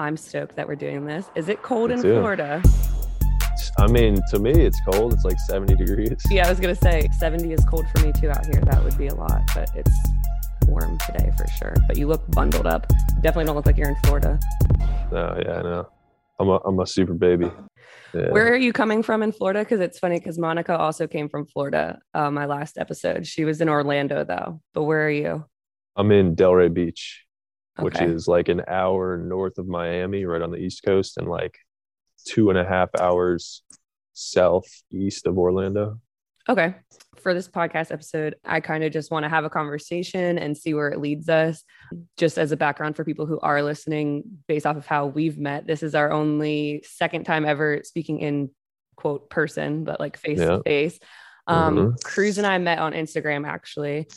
I'm stoked that we're doing this. Is it cold Me in too. Florida? I mean, to me, it's cold. It's like 70 degrees. Yeah, I was gonna say 70 is cold for me too out here. That would be a lot, but it's warm today for sure. But you look bundled up. Definitely don't look like you're in Florida. No, yeah, I know. I'm a, I'm a super baby. Yeah. Where are you coming from in Florida? Because it's funny because Monica also came from Florida. Uh, my last episode, she was in Orlando though. But where are you? I'm in Delray Beach, which Okay. is like an hour north of Miami, right on the East Coast, and like two and a half hours southeast of Orlando. Okay. For this podcast episode, I kind of just want to have a conversation and see where it leads us. Just as a background for people who are listening, based off of how we've met, this is our only second time ever speaking in quote person, but like face to face. Um, Mhm. Cruz and I met on Instagram actually.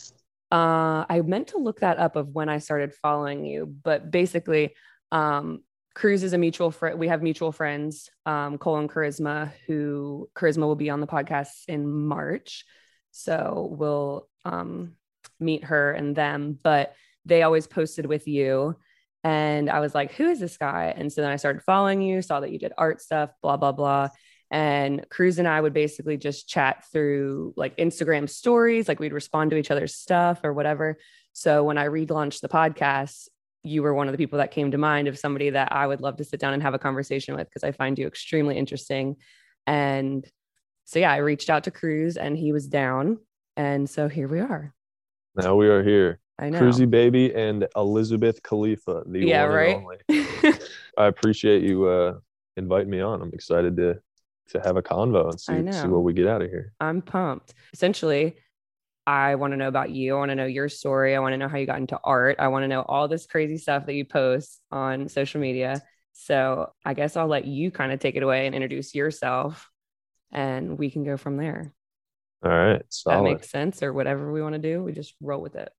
Uh, I meant to look that up of when I started following you, but basically, um, Cruz is a mutual friend. We have mutual friends, um, Cole and Charisma, who Charisma will be on the podcast in March. So we'll um, meet her and them, but they always posted with you. And I was like, who is this guy? And so then I started following you, saw that you did art stuff, blah, blah, blah. And Cruz and I would basically just chat through like Instagram stories, like we'd respond to each other's stuff or whatever. So when I relaunched the podcast, you were one of the people that came to mind of somebody that I would love to sit down and have a conversation with because I find you extremely interesting. And so, yeah, I reached out to Cruz and he was down. And so here we are. Now we are here. I know. Cruzy Baby and Elizabeth Khalifa, the Yeah, one right? and only. I appreciate you uh, inviting me on. I'm excited to to have a convo and see, see what we get out of here. I'm pumped. Essentially, I want to know about you. I want to know your story. I want to know how you got into art. I want to know all this crazy stuff that you post on social media. So I guess I'll let you kind of take it away and introduce yourself and we can go from there. All right, That makes sense or whatever we want to do. We just roll with it.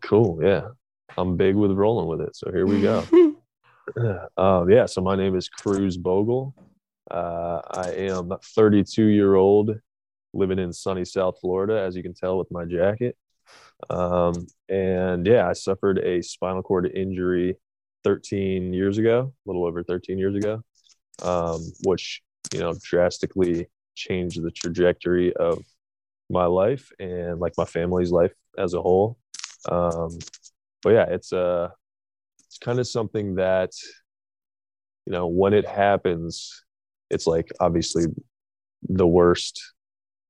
cool. Yeah, I'm big with rolling with it. So here we go. um, yeah, so my name is Cruz Bogle. Uh, I am 32 year old, living in sunny South Florida, as you can tell with my jacket. Um, and yeah, I suffered a spinal cord injury 13 years ago, a little over 13 years ago, um, which you know drastically changed the trajectory of my life and like my family's life as a whole. Um, but yeah, it's uh it's kind of something that you know when it happens it's like obviously the worst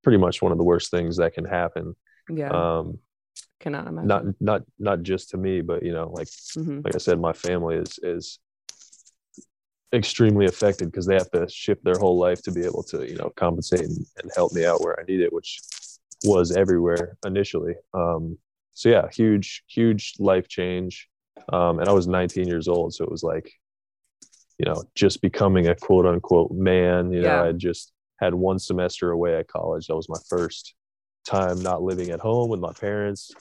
pretty much one of the worst things that can happen yeah. um cannot imagine. not not not just to me but you know like Mhm. like i said my family is is extremely affected because they have to shift their whole life to be able to you know compensate and, and help me out where i need it which was everywhere initially um so yeah huge huge life change um and i was 19 years old so it was like you know just becoming a quote unquote man you know Yeah. i just had one semester away at college. That was my first time not living at home with my parents.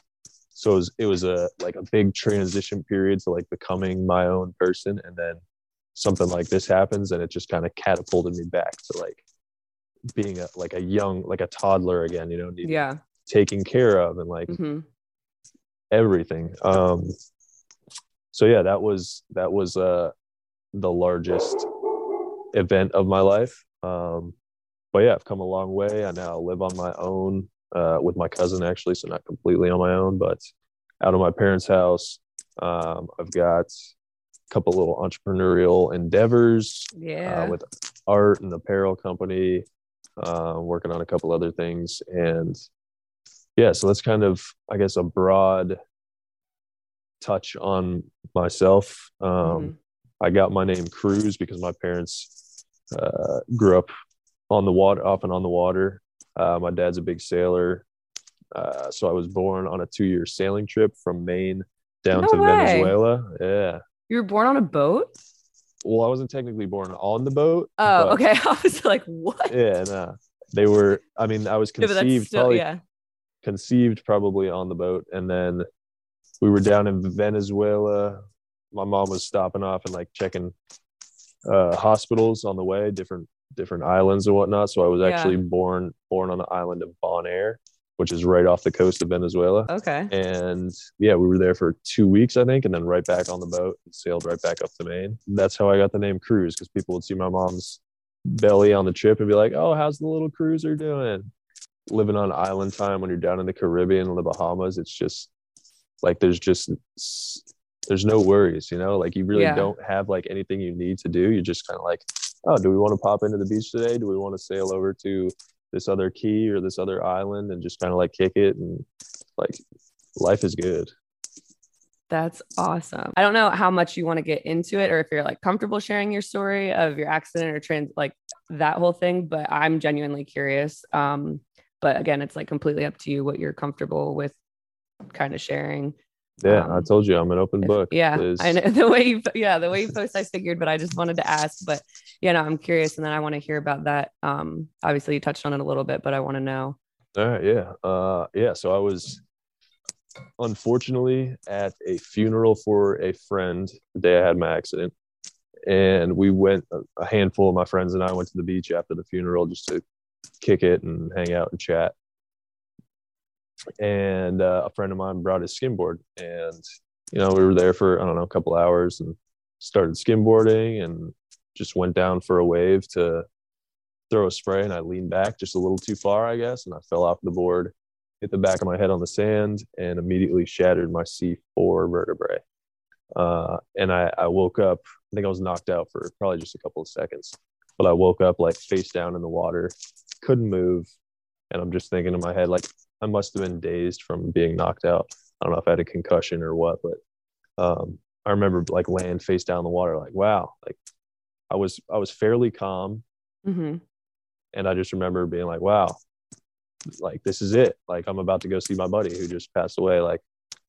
So it was, it was a like a big transition period to like becoming my own person. And then something like this happens and it just kind of catapulted me back to like being a like a young like a toddler again you know needing Yeah. taken care of and like hmm everything. Um so yeah that was that was uh the largest event of my life um but yeah i've come a long way i now live on my own uh with my cousin actually so not completely on my own but out of my parents house um i've got a couple little entrepreneurial endeavors Yeah. uh, with art and apparel company, uh, working on a couple other things. And yeah, so that's kind of, I guess, a broad touch on myself. Um, Mhm. I got my name Cruz because my parents uh, grew up on the water, often on the water. Uh, my dad's a big sailor. Uh, so I was born on a two year sailing trip from Maine down No to way. Venezuela. Yeah. You were born on a boat? well, I wasn't technically born on the boat. Oh, okay. I was like, what? Yeah, no. They were. I mean, I was Yeah, but that's conceived still, probably yeah. conceived probably on the boat, and then we were down in Venezuela. My mom was stopping off and like checking uh, hospitals on the way, different different islands and whatnot. So I was Yeah. actually born born on the island of Bonaire, which is right off the coast of Venezuela. Okay. And yeah, we were there for two weeks, I think, and then right back on the boat and sailed right back up to Maine. That's how I got the name Cruz because people would see my mom's belly on the trip and be like, "Oh, how's the little cruiser doing?" Living on island time when you're down in the Caribbean and the Bahamas, it's just like there's just there's no worries, you know. Like you really Yeah. don't have like anything you need to do. You're just kind of like, "Oh, do we want to pop into the beach today? Do we want to sail over to this other key or this other island and just kind of like kick it and like life is good." That's awesome. I don't know how much you want to get into it or if you're like comfortable sharing your story of your accident or trans like that whole thing, but I'm genuinely curious. Um, but again, it's like completely up to you what you're comfortable with kind of sharing. Yeah, I Um, told you I'm an open book. yeah, There's- I know the way you yeah, the way you post I figured, but I just wanted to ask. But yeah, no, I'm curious and then I want to hear about that. Um, obviously you touched on it a little bit, but I want to know. All right, yeah. Uh yeah, so I was unfortunately at a funeral for a friend the day I had my accident. And we went a handful of my friends and I went to the beach after the funeral just to kick it and hang out and chat. And uh, a friend of mine brought his skimboard and you know, we were there for I don't know, a couple hours and started skimboarding and just went down for a wave to throw a spray and I leaned back just a little too far, I guess, and I fell off the board, hit the back of my head on the sand, and immediately shattered my C4 vertebrae. Uh, and I, I woke up, I think I was knocked out for probably just a couple of seconds, but I woke up like face down in the water, couldn't move. And I'm just thinking in my head, like, I must have been dazed from being knocked out. I don't know if I had a concussion or what, but um, I remember like laying face down in the water, like, wow, like I was, I was fairly calm hmm and I just remember being like, wow, like this is it. Like I'm about to go see my buddy who just passed away. Like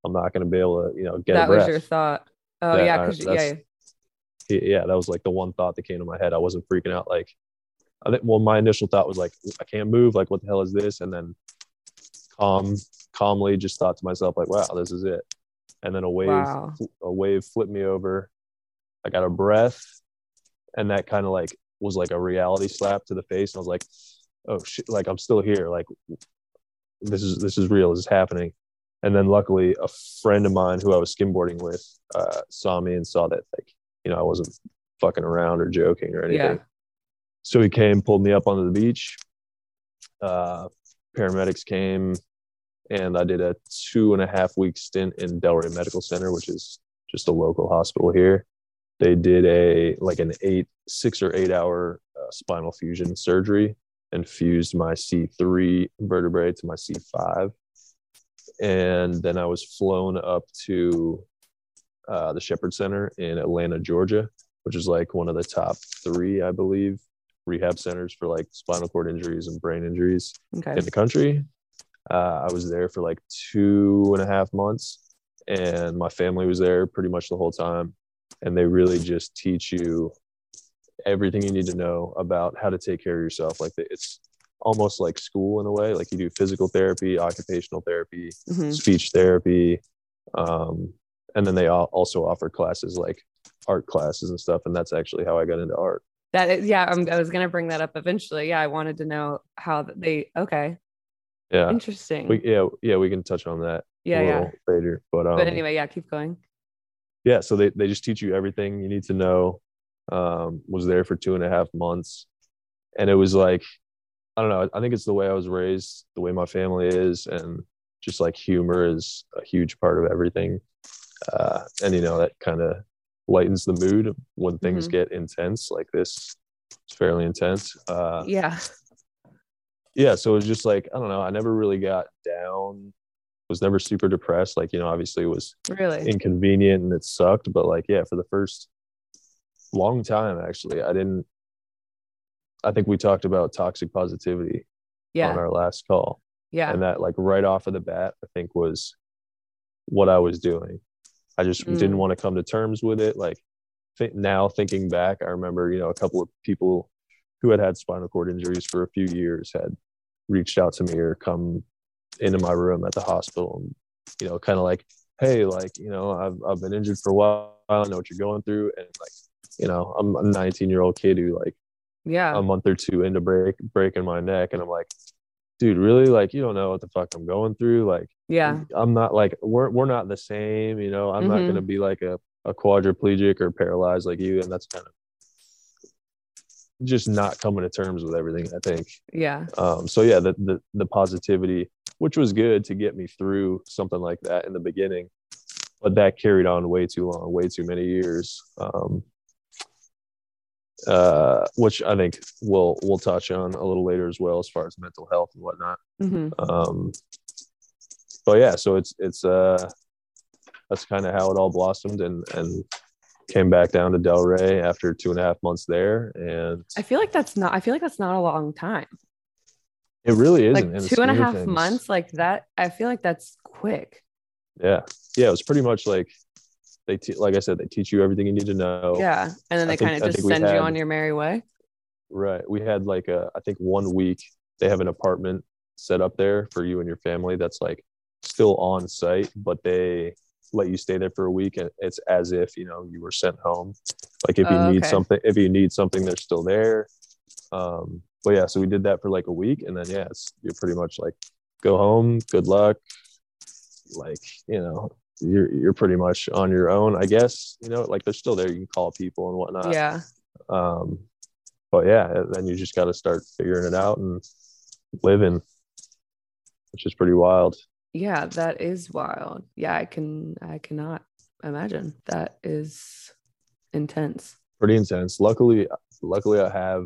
I'm not going to be able to, you know, get That was your thought. Oh Yeah, yeah, I- yeah, yeah, that was like the one thought that came to my head. I wasn't freaking out. Like, I think, well, my initial thought was like, I can't move. Like, what the hell is this? And then calm, calmly just thought to myself, like, wow, this is it. And then a wave, Wow. a wave flipped me over. I got a breath, and that kind of like was like a reality slap to the face. And I was like, oh shit, like I'm still here. Like, this is this is real. This is happening. And then luckily, a friend of mine who I was skimboarding with uh, saw me and saw that like you know I wasn't fucking around or joking or anything. Yeah. So he came, pulled me up onto the beach. Uh, paramedics came, and I did a two and a half week stint in Delray Medical Center, which is just a local hospital here. They did a like an eight, six or eight hour uh, spinal fusion surgery and fused my C3 vertebrae to my C5. And then I was flown up to uh, the Shepherd Center in Atlanta, Georgia, which is like one of the top three, I believe, rehab centers for like spinal cord injuries and brain injuries Okay. in the country. Uh, I was there for like two and a half months, and my family was there pretty much the whole time. And they really just teach you everything you need to know about how to take care of yourself. Like it's almost like school in a way. Like you do physical therapy, occupational therapy, Mhm. speech therapy, um, and then they also offer classes like art classes and stuff. And that's actually how I got into art. That is, yeah, I'm, I was gonna bring that up eventually. Yeah, I wanted to know how they. Okay, Yeah, interesting. we, yeah, yeah. We can touch on that yeah, a yeah. later. But um, But anyway, yeah, keep going. yeah so they, they just teach you everything you need to know um, was there for two and a half months and it was like i don't know i think it's the way i was raised the way my family is and just like humor is a huge part of everything uh, and you know that kind of lightens the mood when things get intense like this it's fairly intense uh, Yeah. yeah so it was just like i don't know i never really got down was never super depressed like you know obviously it was Really. inconvenient and it sucked but like yeah for the first long time actually i didn't i think we talked about toxic positivity yeah. on our last call Yeah. and that like right off of the bat i think was what i was doing i just Mm. didn't want to come to terms with it like th- now thinking back, I remember, you know, a couple of people who had had spinal cord injuries for a few years had reached out to me or come into my room at the hospital and, you know, kind of like, hey, like, you know, I've, I've been injured for a while. I know what you're going through. And like, you know, I'm a 19 year old kid who like Yeah. a month or two into break breaking my neck. And I'm like, dude, really? Like, you don't know what the fuck I'm going through. Like, yeah. I'm not like we're we're not the same, you know. I'm not Mhm. gonna be like a, a quadriplegic or paralyzed like you, and that's kind of just not coming to terms with everything, I think. Yeah. Um, so yeah, the, the the positivity, which was good to get me through something like that in the beginning, but that carried on way too long, way too many years. Um, uh, which I think we'll we'll touch on a little later as well, as far as mental health and whatnot hmm um but yeah so it's it's uh that's kind of how it all blossomed and and came back down to delray after two and a half months there and I feel like that's not, I feel like that's not a long time. it really isn't Like two and a half things. months, like that. I feel like that's quick. yeah yeah it was pretty much like they te- like i said they teach you everything you need to know Yeah. And then they kind of just send you on your merry way. right we had like a i think one week they have an apartment set up there for you and your family that's like still on site but they let you stay there for a week and it's as if you know you were sent home. Like if you Oh, need okay. something if you need something they're still there. Um but yeah so we did that for like a week and then yeah it's you're pretty much like go home good luck. Like you know you're you're pretty much on your own i guess you know like they're still there. You can call people and whatnot. Yeah. um but yeah then you just got to start figuring it out and living which is pretty wild Yeah. That is wild. Yeah. I can, I cannot imagine. That is intense. pretty intense luckily luckily i have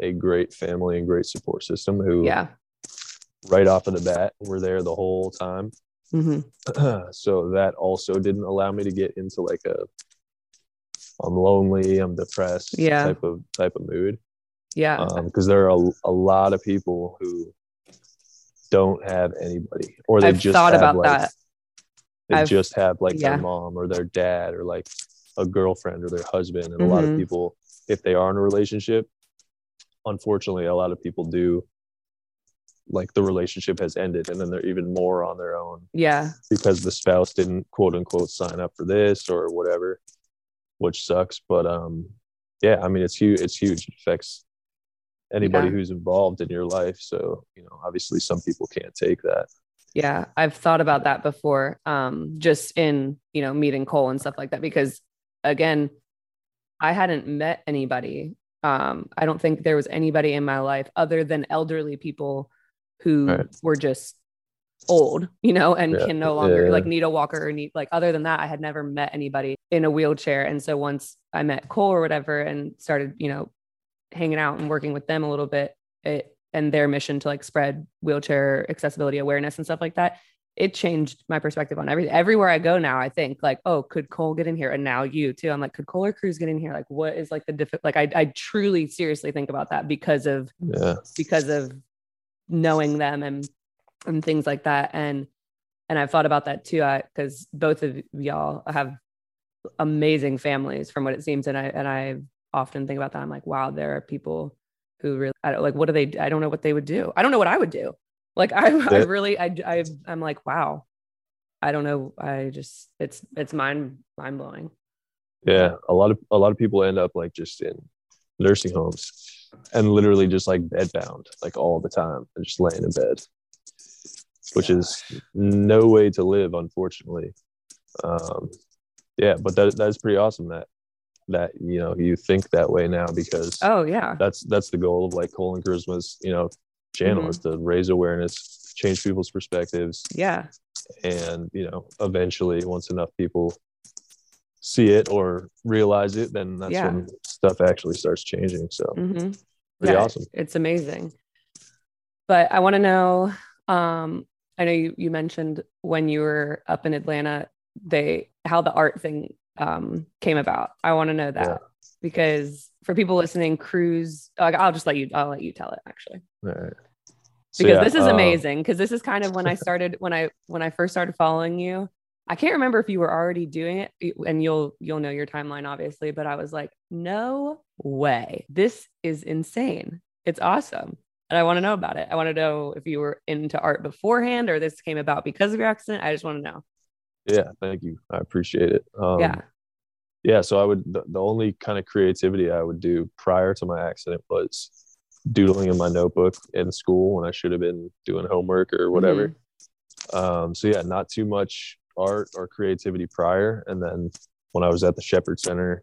a great family and great support system who Yeah. right off of the bat were there the whole time hmm so that also didn't allow me to get into like a i'm lonely i'm depressed Yeah. type of type of mood Yeah. because there are a, a lot of people who don't have anybody or they I've just thought have, about like, that. they I've- just have like yeah. their mom or their dad or like a girlfriend or their husband and a lot of Mhm. people if they are in a relationship unfortunately a lot of people do like the relationship has ended and then they're even more on their own yeah. because the spouse didn't quote unquote sign up for this or whatever which sucks but um yeah i mean it's huge it's huge it affects anybody Yeah. who's involved in your life so you know obviously some people can't take that Yeah, I've thought about that before. Um, just in you know meeting Cole and stuff like that because again, I hadn't met anybody. Um, I don't think there was anybody in my life other than elderly people who Right. were just old, you know, and Yeah, can no longer yeah. like need a walker or need like other than that, I had never met anybody in a wheelchair. And so once I met Cole or whatever and started, you know, hanging out and working with them a little bit, it and their mission to like spread wheelchair accessibility awareness and stuff like that it changed my perspective on everything everywhere i go now i think like oh could cole get in here? And now you too. I'm like could cole or cruz get in here? Like what is like the diff like I, I truly seriously think about that because of yeah. because of knowing them and and things like that. And and i've thought about that too. I because both of y'all have amazing families from what it seems. And i and i often think about that. I'm like wow there are people who really I don't, like what do they i don't know what they would do. I don't know what i would do. Like i, I really I, I i'm like wow. I don't know. I just it's it's mind mind blowing yeah. A lot of a lot of people end up like just in nursing homes and literally just like bedbound like all the time and just laying in bed which is no way to live unfortunately. Um yeah but that that's pretty awesome that that you know you think that way now because oh yeah that's that's the goal of like Cole and Charisma's you know channel Mhm. is to raise awareness change people's perspectives yeah and you know eventually once enough people see it or realize it then that's Yeah. when stuff actually starts changing so hmm pretty awesome It's amazing. But I want to know. Um, I know you you mentioned when you were up in Atlanta, they how the art thing um, came about. I want to know that Yeah. because for people listening, Cruz. Like, I'll just let you. I'll let you tell it actually all right So, because yeah, this is uh, amazing. Because this is kind of when I started when I when I first started following you. I can't remember if you were already doing it and you'll you'll know your timeline obviously, but I was like, no way. This is insane. It's awesome. And I want to know about it. I want to know if you were into art beforehand or this came about because of your accident. I just want to know. Yeah, thank you. I appreciate it. Um, yeah. Yeah. So I would, the, the only kind of creativity I would do prior to my accident was doodling in my notebook in school when I should have been doing homework or whatever. Mm-hmm. Um, so yeah, not too much art or creativity prior. And then when I was at the Shepherd Center,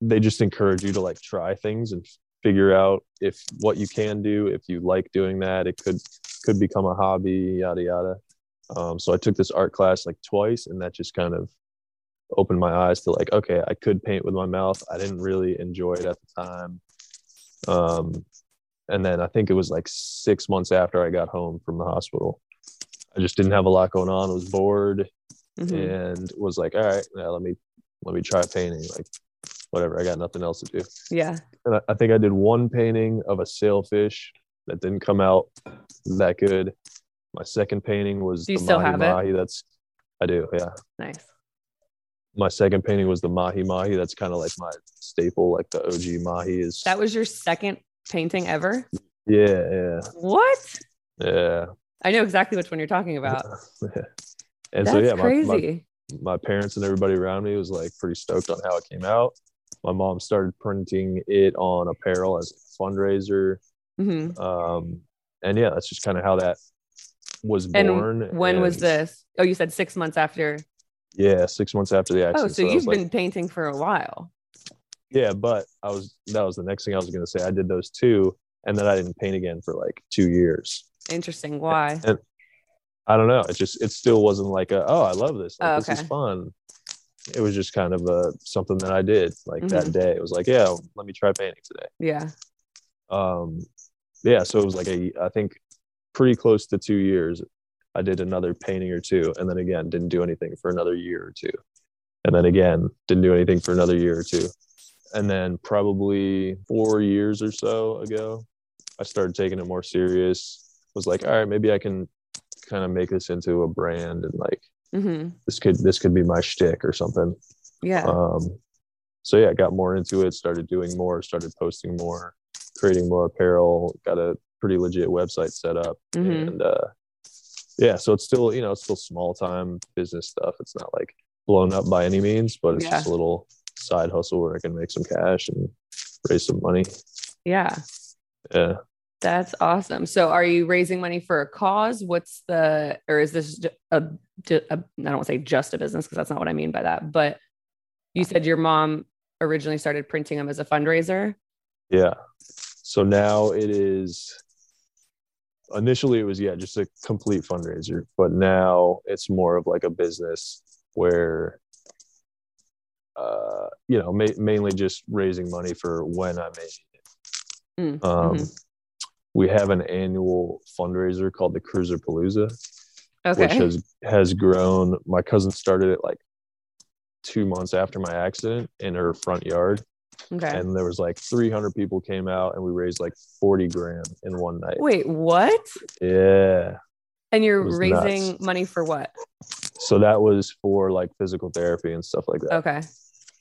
they just encourage you to like try things and figure out if what you can do if you like doing that it could could become a hobby yada yada um, so i took this art class like twice and that just kind of opened my eyes to like okay i could paint with my mouth i didn't really enjoy it at the time um, and then i think it was like six months after i got home from the hospital i just didn't have a lot going on I was bored mm-hmm. and was like all right now let me let me try painting like whatever. I got nothing else to do. Yeah. And I, I think I did one painting of a sailfish that didn't come out that good. My second painting was do you still mahi have mahi. It? That's I do. Yeah. Nice. My second painting was the mahi mahi. That's kind of like my staple, like the OG mahi is. That was your second painting ever. Yeah. Yeah. What? Yeah. I know exactly which one you're talking about. and That's so yeah, crazy. My, my parents and everybody around me was like pretty stoked on how it came out my mom started printing it on apparel as a fundraiser. Mm-hmm. Um, and yeah, that's just kind of how that was born. And when and, was this? Oh, you said six months after. Yeah, six months after the accident. Oh, so, so you've been like, painting for a while. Yeah, but I was that was the next thing I was going to say. I did those two, and then I didn't paint again for like two years. Interesting. Why? And, and I don't know. It just it still wasn't like a oh I love this. Like, oh, okay. This is fun it was just kind of a something that I did like mm-hmm. that day. It was like, yeah, let me try painting today. Yeah. Um, yeah. So it was like a, I think pretty close to two years. I did another painting or two, and then again, didn't do anything for another year or two, and then again, didn't do anything for another year or two, and then probably four years or so ago, I started taking it more serious. Was like, all right, maybe I can kind of make this into a brand and like mm-hmm. this could this could be my shtick or something. Yeah. Um, so yeah, I got more into it, started doing more, started posting more, creating more apparel, got a pretty legit website set up. Mm-hmm. And uh, yeah, so it's still, you know, it's still small time business stuff. It's not like blown up by any means, but it's yeah. just a little side hustle where I can make some cash and raise some money. Yeah. Yeah. That's awesome. So, are you raising money for a cause? What's the, or is this a, a I don't want to say just a business because that's not what I mean by that, but you said your mom originally started printing them as a fundraiser. Yeah. So now it is, initially it was, yeah, just a complete fundraiser, but now it's more of like a business where, uh, you know, ma- mainly just raising money for when I'm in it. Mm, um, mm-hmm we have an annual fundraiser called the Cruiser Palooza, okay. which has has grown. My cousin started it like two months after my accident in her front yard. Okay. And there was like 300 people came out, and we raised like 40 grand in one night. Wait, what? Yeah. And you're raising nuts. money for what? So that was for like physical therapy and stuff like that. Okay.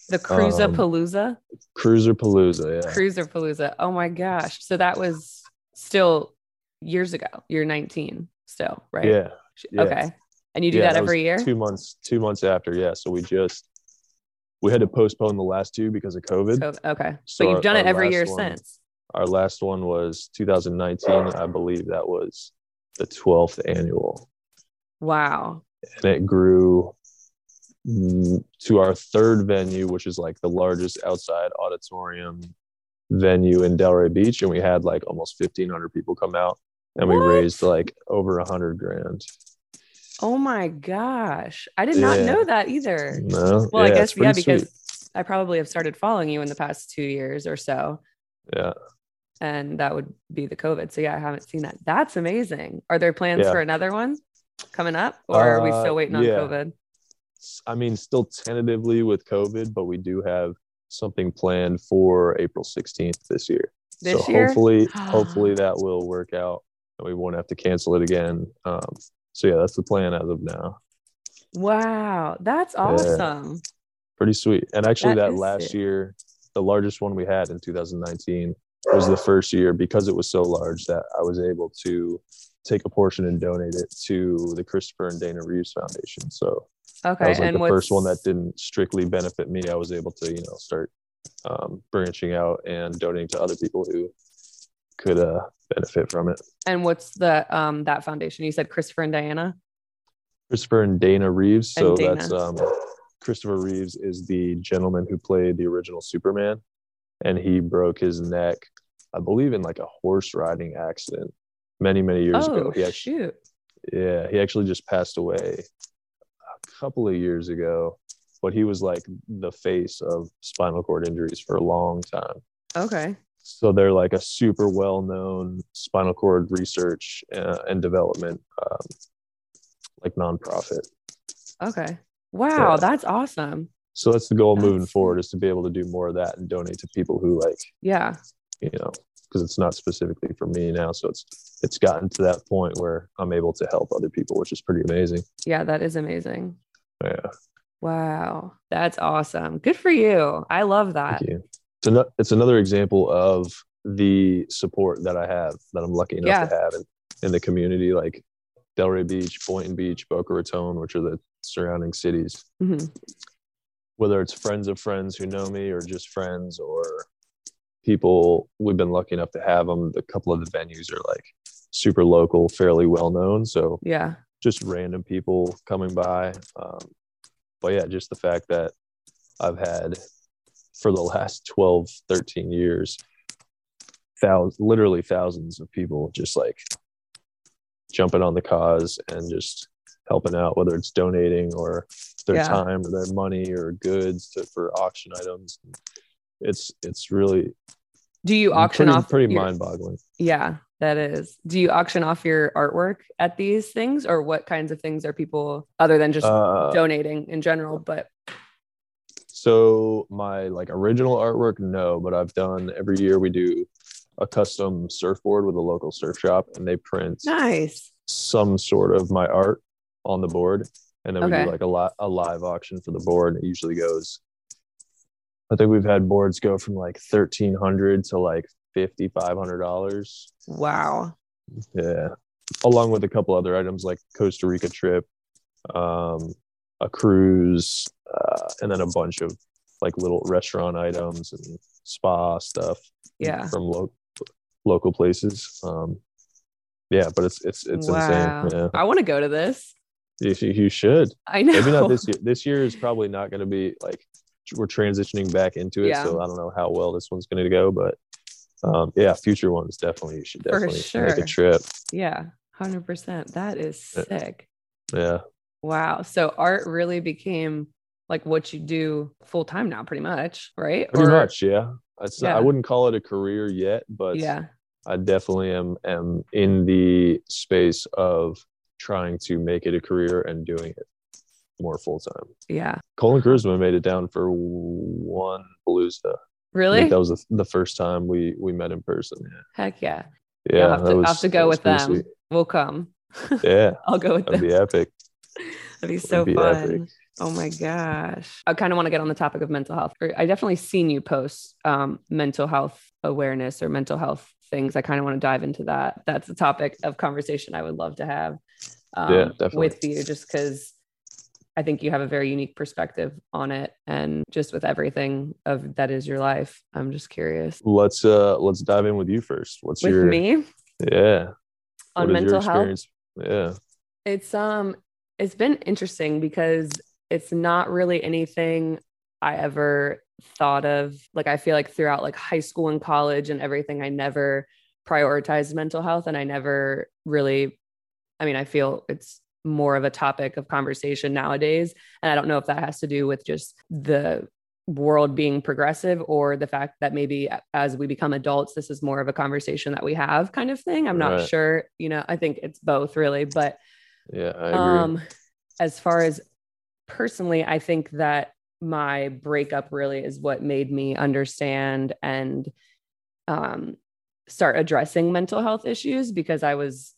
The Cruiser um, Palooza. Cruiser Palooza, yeah. Cruiser Palooza. Oh my gosh! So that was still years ago. You're 19 still, right? Yeah. yeah. Okay. And you do yeah, that every year? Two months, two months after. Yeah. So we just, we had to postpone the last two because of COVID. COVID. Okay. So but you've our, done it every year one, since. Our last one was 2019. I believe that was the 12th annual. Wow. And it grew to our third venue, which is like the largest outside auditorium venue in Delray Beach, and we had like almost fifteen hundred people come out, and what? we raised like over a hundred grand. Oh my gosh, I did not know that either. No, well, yeah, I guess yeah, because sweet. I probably have started following you in the past two years or so. Yeah. And that would be the COVID. So yeah, I haven't seen that. That's amazing. Are there plans yeah. for another one coming up, or uh, are we still uh, waiting on yeah. COVID? I mean, still tentatively with COVID, but we do have something planned for April 16th this year. This so year? hopefully, hopefully that will work out and we won't have to cancel it again. Um, so yeah, that's the plan as of now. Wow, that's awesome. Pretty sweet. And actually, That that, last sick. year, the largest one we had in 2019 was the first year because it was so large that I was able to take a portion and donate it to the Christopher and Dana Reeves Foundation. So Okay, that was like and the what's first one that didn't strictly benefit me. I was able to, you know, start um, branching out and donating to other people who could uh, benefit from it. and what's the um that foundation? You said Christopher and Diana. Christopher and Dana Reeves. And So Dana. that's um, Christopher Reeves is the gentleman who played the original Superman, and he broke his neck, I believe, in like a horse riding accident many many years oh ago. He actually, shoot! yeah, he actually just passed away a couple of years ago, but he was like the face of spinal cord injuries for a long time. Okay, So they're like a super well known spinal cord research uh, and development um, like nonprofit. okay. Wow, Yeah. that's awesome. So that's the goal moving forward is to be able to do more of that and donate to people who like, Yeah, you know, because it's not specifically for me now. So it's it's gotten to that point where I'm able to help other people, which is pretty amazing. yeah, that is amazing. Yeah. Wow, that's awesome. Good for you. I love that. Thank you. It's, an, it's another example of the support that I have that I'm lucky enough Yeah. to have in, in the community, like Delray Beach, Boynton Beach, Boca Raton, which are the surrounding cities. Mhm. Whether it's friends of friends who know me or just friends or people we've been lucky enough to have them. A couple of the venues are like super local, fairly well known. So Yeah, just random people coming by. Um, but yeah, just the fact that I've had for the last 12, 13 years, thousands, literally thousands of people just like jumping on the cause and just helping out, whether it's donating or their Yeah. time or their money or goods to, for auction items. It's, it's really Do you auction pretty, off pretty your- mind boggling. Yeah, that is. Do you auction off your artwork at these things or what kinds of things are people other than just Uh, donating in general, but So my like original artwork, no, but I've done every year we do a custom surfboard with a local surf shop and they print nice. some sort of my art on the board. And then we do like a li- a live auction for the board. It usually goes I think we've had boards go from like thirteen hundred to like fifty five hundred dollars. Wow. Yeah. Along with a couple other items like Costa Rica trip, um, a cruise, uh, and then a bunch of like little restaurant items and spa stuff Yeah. from lo- local places. Um, yeah, but it's it's it's wow. insane. Yeah, I want to go to this. you, you should. I know. Maybe not this year. This year is probably not going to be like we're transitioning back into it, Yeah. so I don't know how well this one's going to go, but um, yeah, future ones definitely you should definitely make a trip. Yeah, 100%. That is sick. Yeah. Wow. So art really became like what you do full time now, pretty much, right? Pretty Or- much, yeah. Yeah. I wouldn't call it a career yet, but Yeah. I definitely am am in the space of trying to make it a career and doing it more full time. Yeah. Cole and Charisma made it down for one Palooza. I Really? think that was the, the first time we we met in person. Heck yeah. Yeah, Yeah, yeah I'll have to, was, I'll have to go with them. sweet. We'll come. Yeah, I'll go with them. that'd be epic. That'd be so be fun. epic. Oh my gosh. I kind of want to get on the topic of mental health. I definitely seen you post um, mental health awareness or mental health things. I kind of want to dive into that. That's a topic of conversation I would love to have um, Yeah, definitely. with you just because I think you have a very unique perspective on it and just with everything of that is your life. I'm just curious. Let's uh let's dive in with you first. What's With your me yeah on what is mental health. Yeah. It's um it's been interesting because it's not really anything I ever thought of. Like I feel like throughout like high school and college and everything, I never prioritized mental health and I never really I mean, I feel it's more of a topic of conversation nowadays. And I don't know if that has to do with just the world being progressive or the fact that maybe as we become adults, this is more of a conversation that we have kind of thing. I'm not Right. sure. You know, I think it's both really, but Yeah, I agree. um, as far as personally, I think that my breakup really is what made me understand and um, start addressing mental health issues because I was,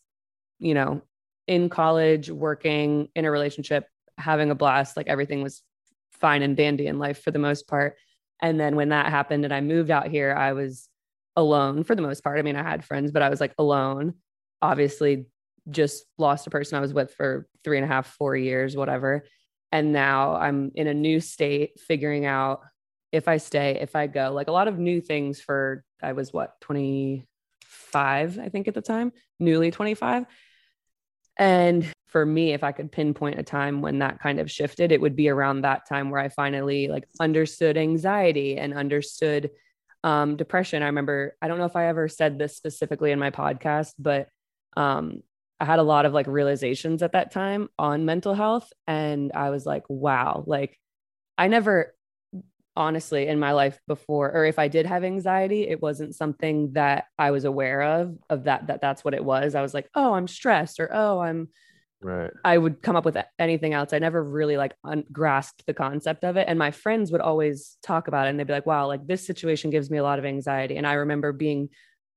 you know, in college, working in a relationship, having a blast. Like everything was fine and dandy in life for the most part. And then when that happened and I moved out here, I was alone for the most part. I mean, I had friends, but I was like alone. Obviously, just lost a person I was with for three and a half, four years, whatever. And now I'm in a new state, figuring out if I stay, if I go, like a lot of new things for, I was what, 25, I think at the time, newly 25. And for me, if I could pinpoint a time when that kind of shifted, it would be around that time where I finally like understood anxiety and understood um, depression. I remember, I don't know if I ever said this specifically in my podcast, but um, I had a lot of like realizations at that time on mental health. And I was like, wow, like I never honestly in my life before, or if I did have anxiety, it wasn't something that I was aware of, of that, that that's what it was. I was like, oh, I'm stressed or, oh, I'm, right. I would come up with anything else. I never really like un- grasped the concept of it. And my friends would always talk about it and they'd be like, wow, like this situation gives me a lot of anxiety. And I remember being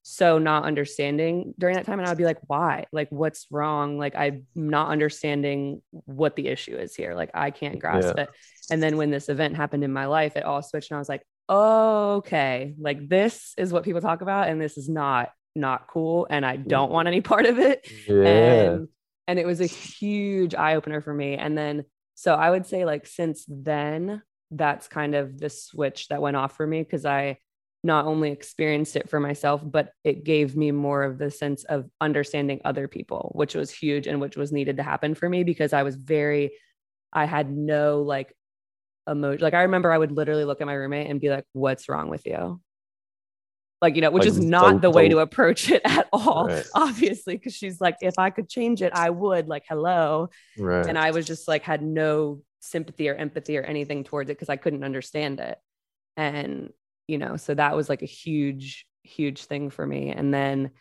so not understanding during that time and i'd be like why? Like what's wrong? Like i'm not understanding what the issue is here. Like i can't grasp yeah. it. And then when this event happened in my life it all switched and i was like oh, okay like this is what people talk about and this is not not cool and i mm. don't want any part of it. Yeah. and and it was a huge eye opener for me and then so i would say like since then that's kind of the switch that went off for me because i not only experienced it for myself, but it gave me more of the sense of understanding other people, which was huge and which was needed to happen for me because I was very, I had no like emotion. Like I remember I would literally look at my roommate and be like, what's wrong with you? Like, you know, which like, is not the way to approach it at all, right. obviously, because she's like, if I could change it, I would, like, hello. Right. And I was just like, had no sympathy or empathy or anything towards it because I couldn't understand it. And you know, so that was like a huge, huge thing for me. And then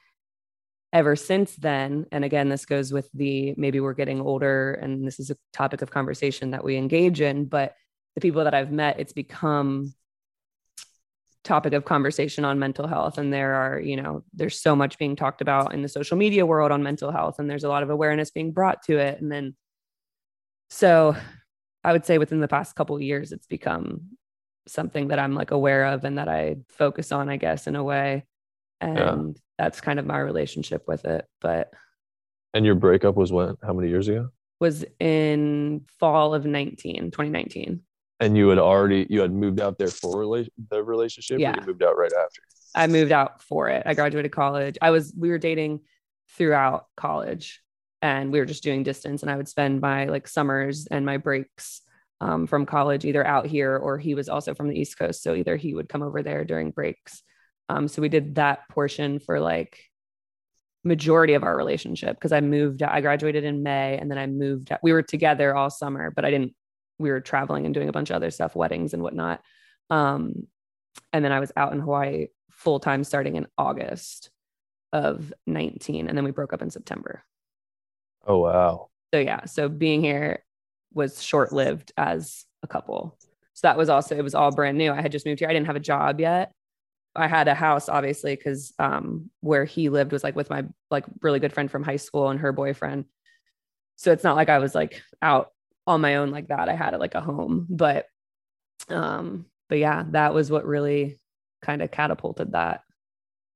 ever since then, and again, this goes with the maybe we're getting older and this is a topic of conversation that we engage in, but the people that I've met, it's become topic of conversation on mental health and there are you know there's so much being talked about in the social media world on mental health and there's a lot of awareness being brought to it and then so i would say within the past couple years it's become something that I'm like aware of and that I focus on, I guess, in a way. And yeah. that's kind of my relationship with it. But and your breakup was when? How many years ago? Was in fall of 19, 2019. And you had already you had moved out there for relation the relationship yeah. you moved out right after? I moved out for it. I graduated college. I was we were dating throughout college and we were just doing distance and I would spend my like summers and my breaks um, from college, either out here or he was also from the East Coast. So either he would come over there during breaks. Um, so we did that portion for like majority of our relationship because I moved, I graduated in May and then I moved, we were together all summer, but I didn't, we were traveling and doing a bunch of other stuff, weddings and whatnot. Um, and then I was out in Hawaii full time starting in August of 19. And then we broke up in September. Oh, wow. So yeah. So being here was short lived as a couple. So that was also, it was all brand new. I had just moved here. I didn't have a job yet. I had a house, obviously, because um, where he lived was like with my like really good friend from high school and her boyfriend. So it's not like I was like out on my own like that. I had like a home, but um, but yeah, that was what really kind of catapulted that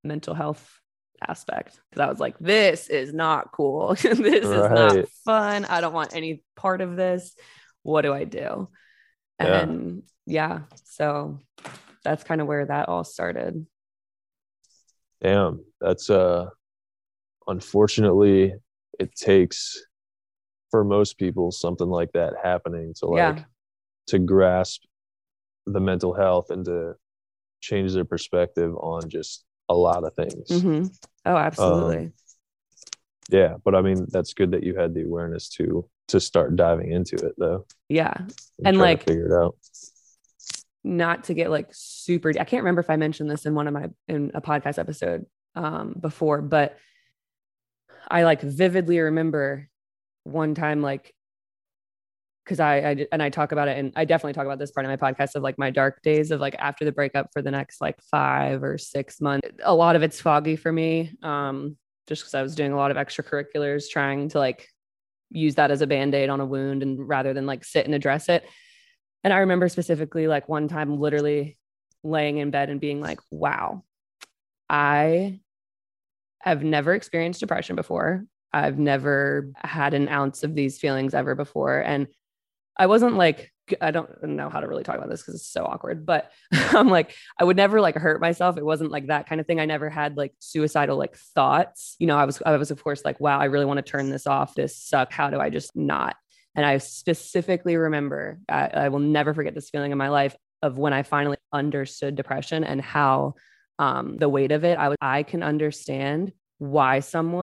mental health aspect because I was like, this is not cool. this right. is not fun. I don't want any part of this. What do I do? Yeah. And yeah, so that's kind of where that all started. Damn, that's uh unfortunately it takes for most people something like that happening to like yeah. to grasp the mental health and to change their perspective on just a lot of things. Mm-hmm. Oh, absolutely. Um, yeah, but I mean, that's good that you had the awareness to to start diving into it, though. Yeah, and, and like figure it out. Not to get like super. I can't remember if I mentioned this in one of my in a podcast episode um, before, but I like vividly remember one time like because I, I and I talk about it and I definitely talk about this part of my podcast of like my dark days of like after the breakup for the next like five or six months. A lot of it's foggy for me. Um, just because I was doing a lot of extracurriculars trying to like use that as a band-aid on a wound and rather than like sit and address it. And I remember specifically like one time literally laying in bed and being like, wow, I have never experienced depression before. I've never had an ounce of these feelings ever before. And I wasn't like, I don't know how to really talk about this because it's so awkward, but I'm like, I would never like hurt myself. It wasn't like that kind of thing. I never had like suicidal like thoughts. You know, I was, I was of course like, wow, I really want to turn this off. This suck. How do I just not? And I specifically remember, I, I will never forget this feeling in my life of when I finally understood depression and how um, the weight of it. I was, I can understand why someone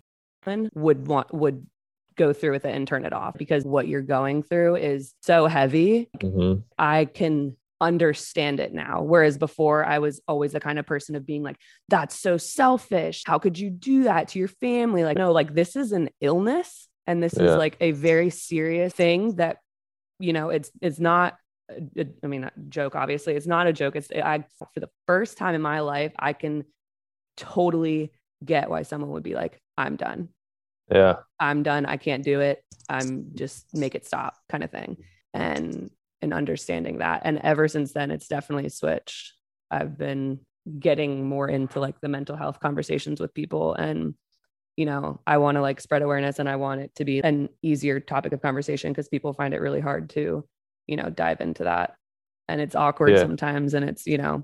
would want would go through with it and turn it off because what you're going through is so heavy. Mm-hmm. I can understand it now. Whereas before, I was always the kind of person of being like, that's so selfish. How could you do that to your family? Like, no, like this is an illness and this Yeah. is like a very serious thing that, you know, it's, it's not, I mean, a joke, obviously, it's not a joke. It's, I, for the first time in my life, I can totally get why someone would be like, I'm done. Yeah. I'm done. I can't do it. I'm just make it stop kind of thing. And and understanding that. And ever since then, it's definitely switched. I've been getting more into like the mental health conversations with people. And, you know, I want to like spread awareness and I want it to be an easier topic of conversation because people find it really hard to, you know, dive into that. And it's awkward Yeah. sometimes. And it's, you know,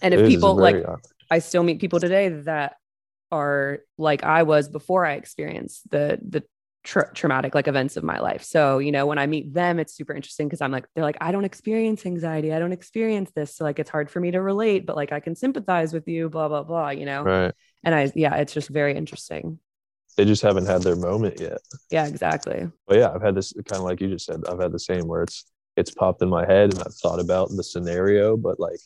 and if It people like awkward. I still meet people today that are like I was before I experienced the the tra- traumatic like events of my life. So, you know, when I meet them, it's super interesting because I'm like, they're like, I don't experience anxiety. I don't experience this. So like it's hard for me to relate, but like I can sympathize with you, blah, blah, blah, you know? right. And I yeah, it's just very interesting. They just haven't had their moment yet. Yeah, exactly. But yeah, I've had this kind of like you just said. I've had the same where it's it's popped in my head and I've thought about the scenario, but like,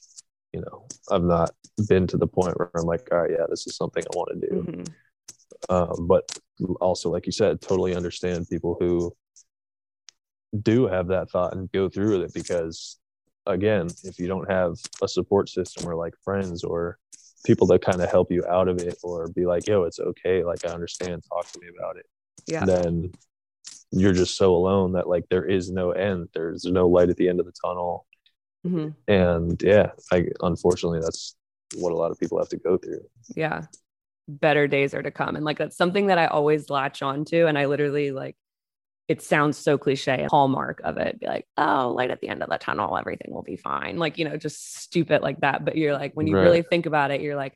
you know, I've not been to the point where I'm like, all right, yeah, this is something I want to do. Mhm. um, but also like you said totally understand people who do have that thought and go through with it because again if you don't have a support system or like friends or people that kind of help you out of it or be like yo it's okay like i understand talk to me about it Yeah. then you're just so alone that like there is no end there's no light at the end of the tunnel Mhm. and yeah i unfortunately that's what a lot of people have to go through. Yeah. Better days are to come. And like that's something that i always latch on to. And i literally like it sounds so cliche hallmark of it. Be like oh light at the end of the tunnel everything will be fine. Like you know just stupid like that. But you're like when you Right. really think about it you're like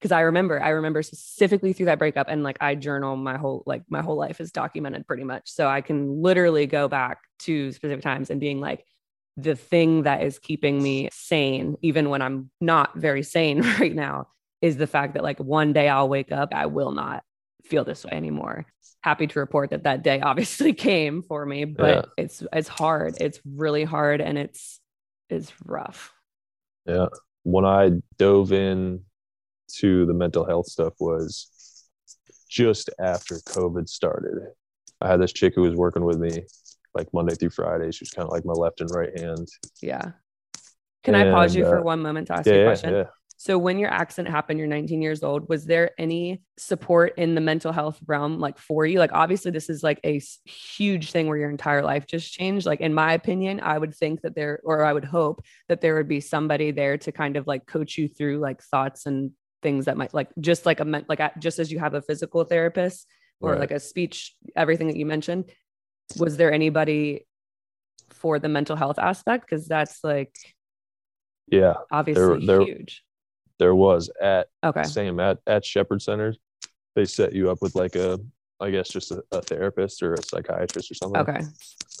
because i remember i remember specifically through that breakup and like i journal my whole like my whole life is documented pretty much. So i can literally go back to specific times and being like the thing that is keeping me sane even when i'm not very sane right now is the fact that like one day I'll wake up, I will not feel this way anymore. Happy to report that that day obviously came for me, but Yeah. it's it's hard. It's really hard and it's it's rough. Yeah. When I dove in to the mental health stuff was just after COVID started. I had this chick who was working with me like Monday through Friday. She was kind of like my left and right hand. Yeah. Can I pause you And, for uh, one moment to ask Yeah, you a question? yeah. So when your accident happened, you're 19 years old, was there any support in the mental health realm like for you? Like obviously this is like a huge thing where your entire life just changed. Like in my opinion, I would think that there or I would hope that there would be somebody there to kind of like coach you through like thoughts and things that might like just like a like just as you have a physical therapist or Right. like a speech everything that you mentioned. Was there anybody for the mental health aspect because that's like Yeah, obviously there- huge. there was at Okay. same at at Shepherd Center. They set you up with like a, I guess just a, a therapist or a psychiatrist or something. Okay.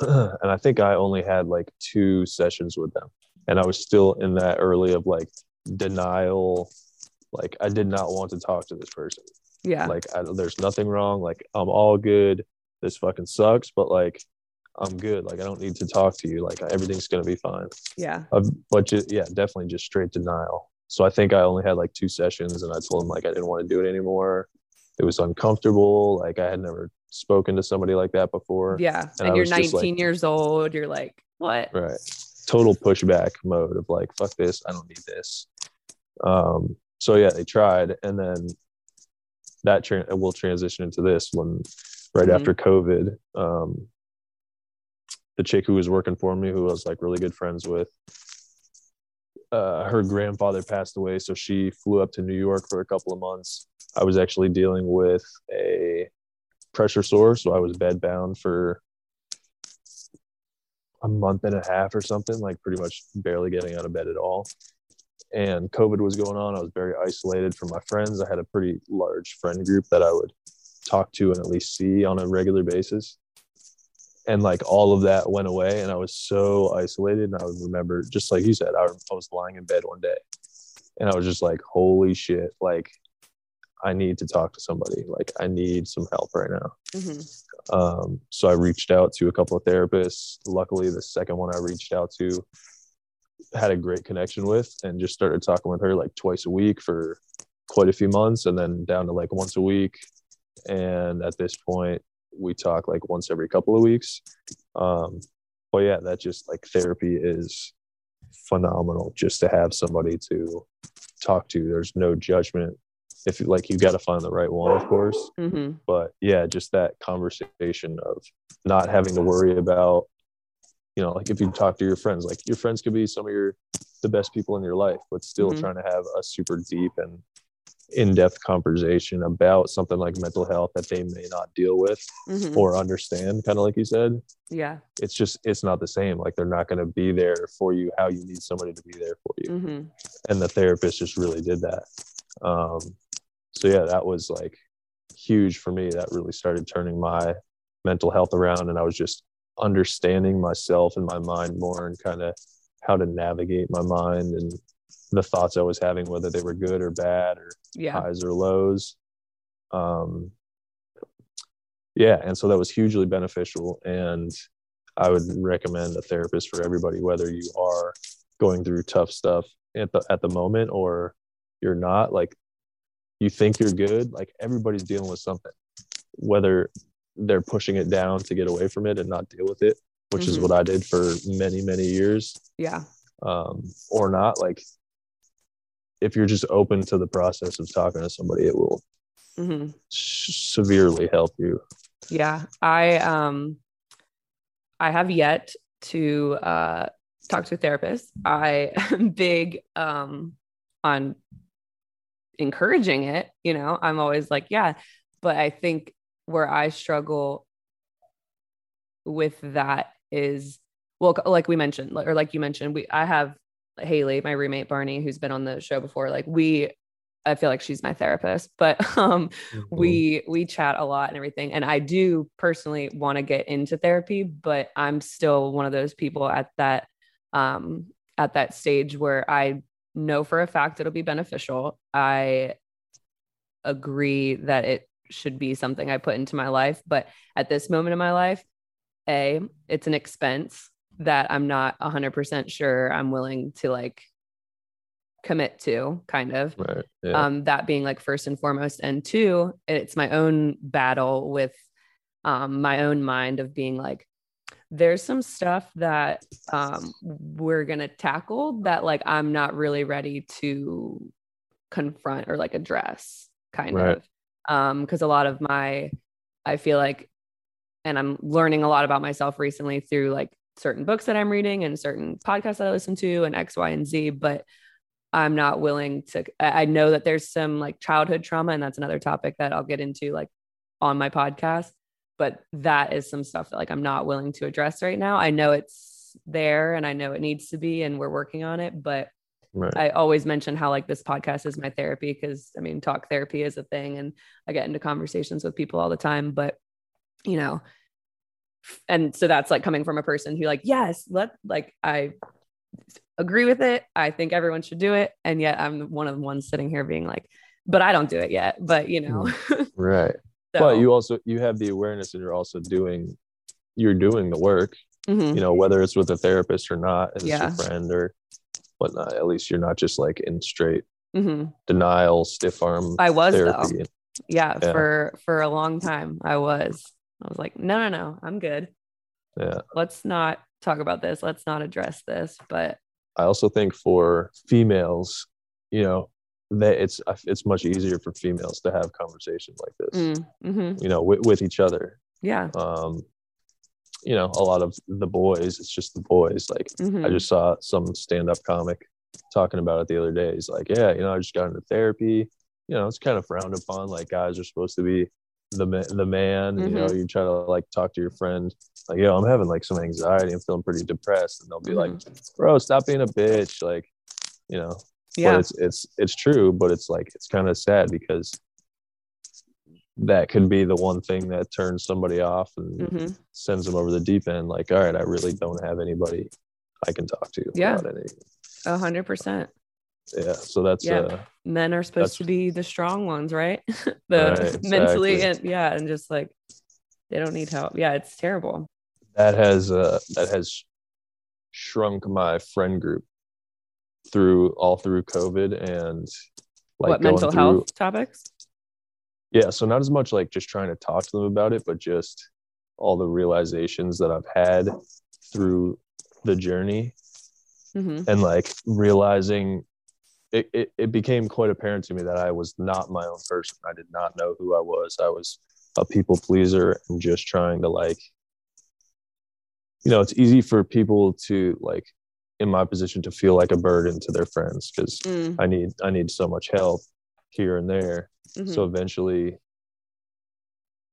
and I think I only had like two sessions with them, and I was still in that early of like denial. Like I did not want to talk to this person. Yeah. Like I, there's nothing wrong. Like I'm all good. This fucking sucks, but like I'm good. Like I don't need to talk to you. Like everything's gonna be fine. yeah. Uh, but ju- yeah, definitely just straight denial. So I think I only had like two sessions, and I told him like I didn't want to do it anymore. It was uncomfortable. Like I had never spoken to somebody like that before. Yeah. and And, you're 19 like- years old. You're like, what? Right. Total pushback mode of like, fuck this. I don't need this. Um. So yeah, they tried, and then that tra- will transition into this when right Mhm. after COVID. Um. The chick who was working for me, who I was like really good friends with, uh, her grandfather passed away, so she flew up to New York for a couple of months. I was actually dealing with a pressure sore, so I was bedbound for a month and a half or something, like pretty much barely getting out of bed at all. And COVID was going on. I was very isolated from my friends. I had a pretty large friend group that I would talk to and at least see on a regular basis. And like all of that went away, and I was so isolated. And I would remember, just like you said, I, I was lying in bed one day, and I was just like, "Holy shit!" Like, I need to talk to somebody. Like, I need some help right now. Mhm. Um, so I reached out to a couple of therapists. Luckily, the second one I reached out to had a great connection with and just started talking with her like twice a week for quite a few months and then down to like once a week. And at this point, we talk like once every couple of weeks. Um, but yeah, that just like therapy is phenomenal just to have somebody to talk to. There's no judgment. If like you got to find the right one, of course Mhm. but yeah just that conversation of not having to worry about you know like if you talk to your friends like your friends could be some of your the best people in your life but still Mhm. trying to have a super deep and in-depth conversation about something like mental health that they may not deal with Mhm. or understand kind of like you said Yeah. it's just it's not the same like they're not going to be there for you how you need somebody to be there for you Mhm. and the therapist just really did that um so yeah that was like huge for me that really started turning my mental health around and i was just understanding myself and my mind more and kind of how to navigate my mind and the thoughts i was having whether they were good or bad or Yeah. highs or lows um yeah and so that was hugely beneficial and i would recommend a therapist for everybody whether you are going through tough stuff at the at the moment or you're not like you think you're good like everybody's dealing with something whether they're pushing it down to get away from it and not deal with it which is Mhm. what i did for many many years Yeah. um, or not like if you're just open to the process of talking to somebody it will hmm s- severely help you Yeah. I um I have yet to uh talk to a therapist. I am big um on encouraging it, you know. I'm always like, yeah, but I think where I struggle with that is well like we mentioned or like you mentioned we I have Haley my roommate Barney who's been on the show before like we I feel like she's my therapist but um we we chat a lot and everything and i do personally want to get into therapy but i'm still one of those people at that um at that stage where i know for a fact it'll be beneficial. I agree that it should be something i put into my life but at this moment in my life a it's an expense that i'm not 100% sure i'm willing to like commit to kind of right yeah um that being like first and foremost and two it's my own battle with um, my own mind of being like, there's some stuff that um, we're gonna tackle that like I'm not really ready to confront or like address, kind Right. of. Um, because a lot of my, I feel like, and I'm learning a lot about myself recently through like certain books that I'm reading and certain podcasts that I listen to and X, Y, and Z, but I'm not willing to. I know that there's some like childhood trauma, and that's another topic that I'll get into like on my podcast. But that is some stuff that like I'm not willing to address right now. I know it's there and I know it needs to be, and we're working on it. But Right. I always mention how like this podcast is my therapy because I mean, talk therapy is a thing, and I get into conversations with people all the time. But you know, and so that's like coming from a person who like, yes, let like I agree with it. I think everyone should do it, and yet I'm one of the ones sitting here being like, but I don't do it yet. But you know, right. so, But you also you have the awareness and you're also doing you're doing the work, Mhm. you know, whether it's with a therapist or not, and it's Yeah. your friend or whatnot. At least you're not just like in straight Mhm. denial, stiff arm I was though. Yeah, Yeah. for for a long time, I was. I was like, no, no, no, I'm good. Yeah. Let's not talk about this. Let's not address this. But I also think for females, you know, that it's it's much easier for females to have conversations like this, mm, mhm. you know, with, with each other. yeah, Um, you know, a lot of the boys, it's just the boys. Like I mhm. just saw some stand-up comic talking about it the other day. He's like, yeah, you know, I just got into therapy. You know, it's kind of frowned upon. Like guys are supposed to be the the man. You know, you try to like talk to your friend, like, yo, I'm having like some anxiety. I'm feeling pretty depressed, and they'll be like, bro, stop being a bitch. Like, you know, but yeah, it's it's it's true. But it's like it's kind of sad because that could be the one thing that turns somebody off and mhm. sends them over the deep end. Like, all right, I really don't have anybody I can talk to Yeah. a hundred percent. Yeah. So that's Yeah. uh Men are supposed to be the strong ones, right? the Right, mentally and yeah, and just like they don't need help. Yeah, it's terrible. that has uh that has shrunk my friend group through all through COVID and like what mental through, health topics? Yeah. So not as much like just trying to talk to them about it, but just all the realizations that I've had through the journey hmm and like realizing it, it, it became quite apparent to me that I was not my own person. I did not know who I was. I was a people pleaser and just trying to like, you know, it's easy for people to like in my position to feel like a burden to their friends because Mm, I need I need so much help here and there. mhm. So eventually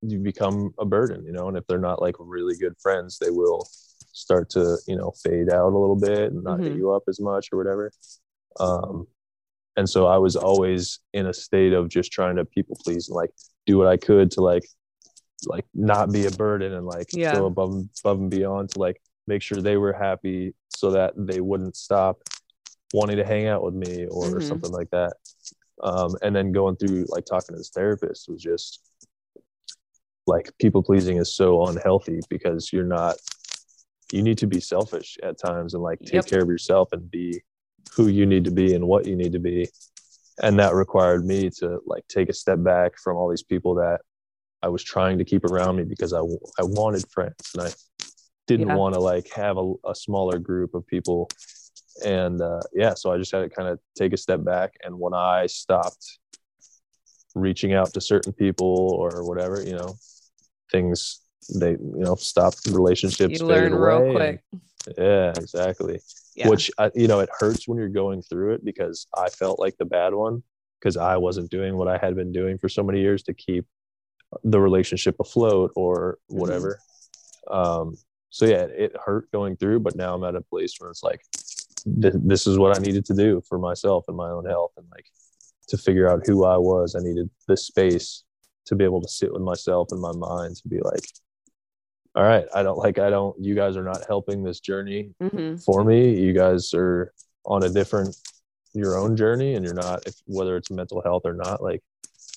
you become a burden, you know, and if they're not like really good friends, they will start to, you know, fade out a little bit and not hit Mhm. you up as much or whatever. Um, and so I was always in a state of just trying to people please and like do what I could to like like not be a burden and like Yeah. go above and- above and beyond to like make sure they were happy so that they wouldn't stop wanting to hang out with me or Mhm. something like that. Um, and then going through like talking to this therapist was just like people pleasing is so unhealthy because you're not you need to be selfish at times and like take Yep. care of yourself and be who you need to be and what you need to be. And that required me to like take a step back from all these people that I was trying to keep around me because I I wanted friends and I didn't Yeah. want to like have a, a smaller group of people. And uh, yeah so I just had to kind of take a step back. And when I stopped reaching out to certain people or whatever you know things they you know stopped relationships you learn real quick. and- yeah exactly Yeah. which I, you know it hurts when you're going through it because i felt like the bad one because i wasn't doing what i had been doing for so many years to keep the relationship afloat or Mm-hmm. whatever um so yeah it hurt going through but now i'm at a place where it's like th- this is what i needed to do for myself and my own health and like to figure out who i was i needed this space to be able to sit with myself and my mind to be like all right i don't like i don't you guys are not helping this journey hmm for me. You guys are on a different your own journey and you're not if whether it's mental health or not like